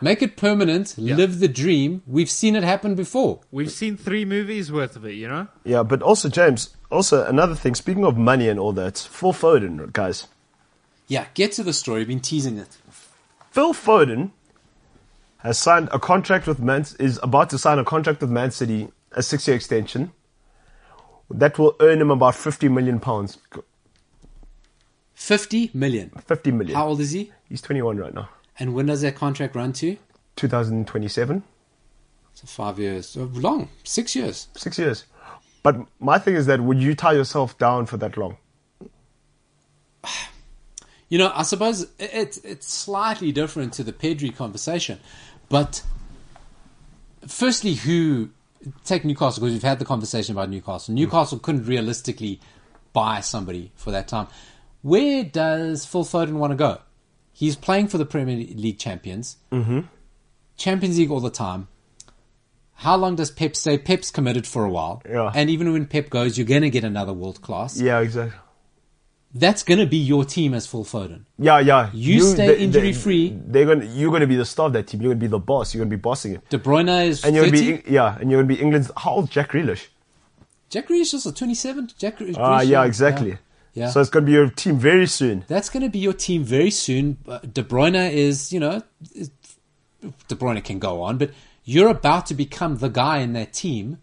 Make it permanent. Yeah. Live the dream. We've seen it happen before. We've seen three movies worth of it, you know? Yeah, but also James. Also another thing. Speaking of money and all that, Phil Foden, guys. Yeah, get to the story. I've been teasing it. Phil Foden has signed a contract with Man. Is about to sign a contract with Man City, a six-year extension. That will earn him about fifty million pounds. Fifty million. Fifty million. How old is he? He's twenty-one right now. And when does that contract run to? 2027. So five years. So long. Six years. Six years. But my thing is that would you tie yourself down for that long? You know, I suppose it- it's it's slightly different to the Pedri conversation, but firstly, who take Newcastle because we've had the conversation about Newcastle. Mm. Newcastle couldn't realistically buy somebody for that time. Where does Phil Foden want to go? He's playing for the Premier League champions, mm-hmm. Champions League all the time. How long does Pep stay? Pep's committed for a while, Yeah. and even when Pep goes, you're going to get another world class. Yeah, exactly. That's going to be your team as Phil Foden. Yeah, yeah. You stay injury-free. They're gonna. You're gonna be the star of that team. You're gonna be the boss. You're gonna be bossing it. De Bruyne is And you're 30. gonna be yeah. And you're gonna be England's. How old Jack Grealish? Jack Grealish is also 27. Jack Grealish. Ah, yeah, exactly. Yeah. Yeah. So it's gonna be your team very soon. That's going to be your team very soon. Uh, De Bruyne is, you know, De Bruyne can go on, but you're about to become the guy in that team,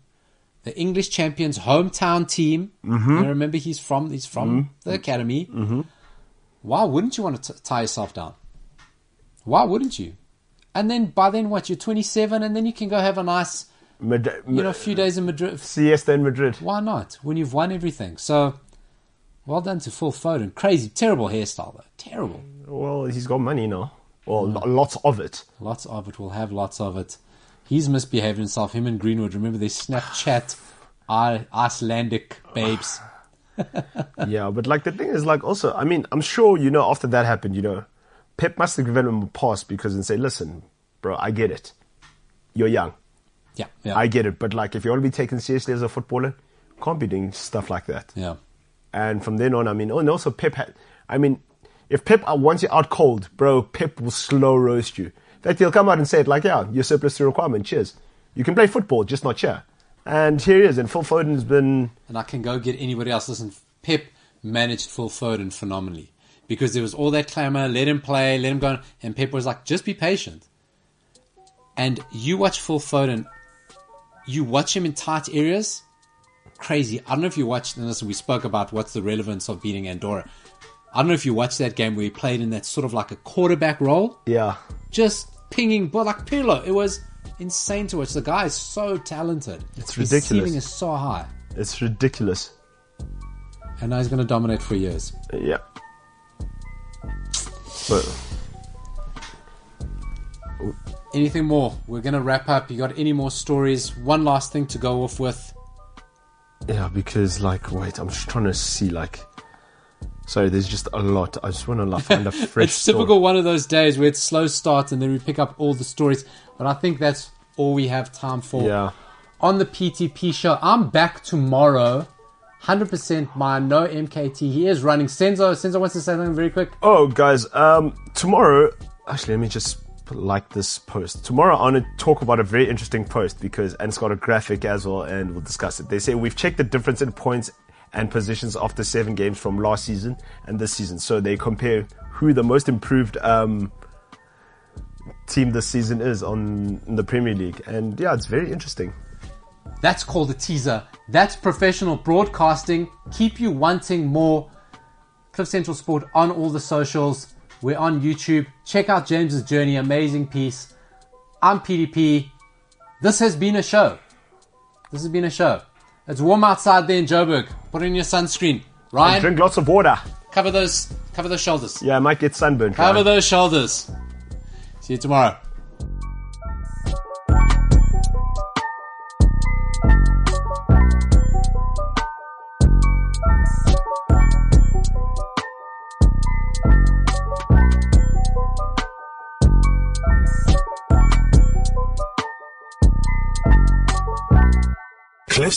the English champions' hometown team. Mm-hmm. You remember he's from he's from the academy. Mm-hmm. Why wouldn't you want to t- tie yourself down? Why wouldn't you? And then by then, what? You're 27, and then you can go have a nice, Mad- you know, a few days in Madrid. siesta in Madrid. Why not? When you've won everything. So, well done to Phil Foden. Crazy, terrible hairstyle though. Terrible. Well, he's got money now. Well, lo- lots of it. Lots of it. We'll have lots of it. He's misbehaved himself. Him and Greenwood. Remember they Snapchat Icelandic babes. yeah, but like the thing is, like also, I mean, I'm sure you know after that happened, you know, Pep must have given him a pass because and say, listen, bro, I get it. You're young. Yeah, yeah, I get it. But like, if you want to be taken seriously as a footballer, you can't be doing stuff like that. yeah. And from then on, I mean, oh, and also Pep had, I mean, if Pep uh, wants you out cold, bro, Pep will slow roast you. In fact, he'll come out and say it like, yeah, you're surplus to requirement. Cheers. You can play football, just not here. And here he is. And Phil Foden's been, And I can go get anybody else. Listen, Pep managed Phil Foden phenomenally because there was all that clamour. Let him play. Let him go. And Pep was like, just be patient. And you watch Phil Foden. You watch him in tight areas. Crazy. I don't know if you watched. And listen, we spoke about what's the relevance of beating Andorra. I don't know if you watched that game where he played in that sort of like a quarterback role, yeah. just pinging, but like Pirlo. It was insane to watch. The guy is so talented. It's His ridiculous. ceiling is so high, It's ridiculous. and now he's going to dominate for years. Yeah. But Anything more? We're going to wrap up. You got any more stories? One last thing to go off with. Yeah, because like, wait, I'm just trying to see like. Sorry, there's just a lot. I just want to like, find a fresh. it's story. typical one of those days where it's slow start and then we pick up all the stories. But I think that's all we have time for. Yeah. On the PTP show, I'm back tomorrow. 100% my no MKT. He is running. Senzo, Senzo wants to say something very quick. Oh, guys, um, tomorrow. Actually, let me just like this post. Tomorrow, I want to talk about a very interesting post because, and it's got a graphic as well, and we'll discuss it. They say we've checked the difference in points and positions after seven games from last season and this season. So they compare who the most improved um, team this season is on the Premier League, and yeah, it's very interesting. That's called a teaser. That's professional broadcasting. Keep you wanting more. Cliff Central Sport on all the socials. We're on YouTube. Check out James's journey. Amazing piece. I'm PDP. This has been a show. This has been a show. It's warm outside there in Joburg. Put in your sunscreen. Ryan, Drink lots of water. cover those cover those shoulders. Yeah, I might get sunburned. Cover Ryan. those shoulders. See you tomorrow.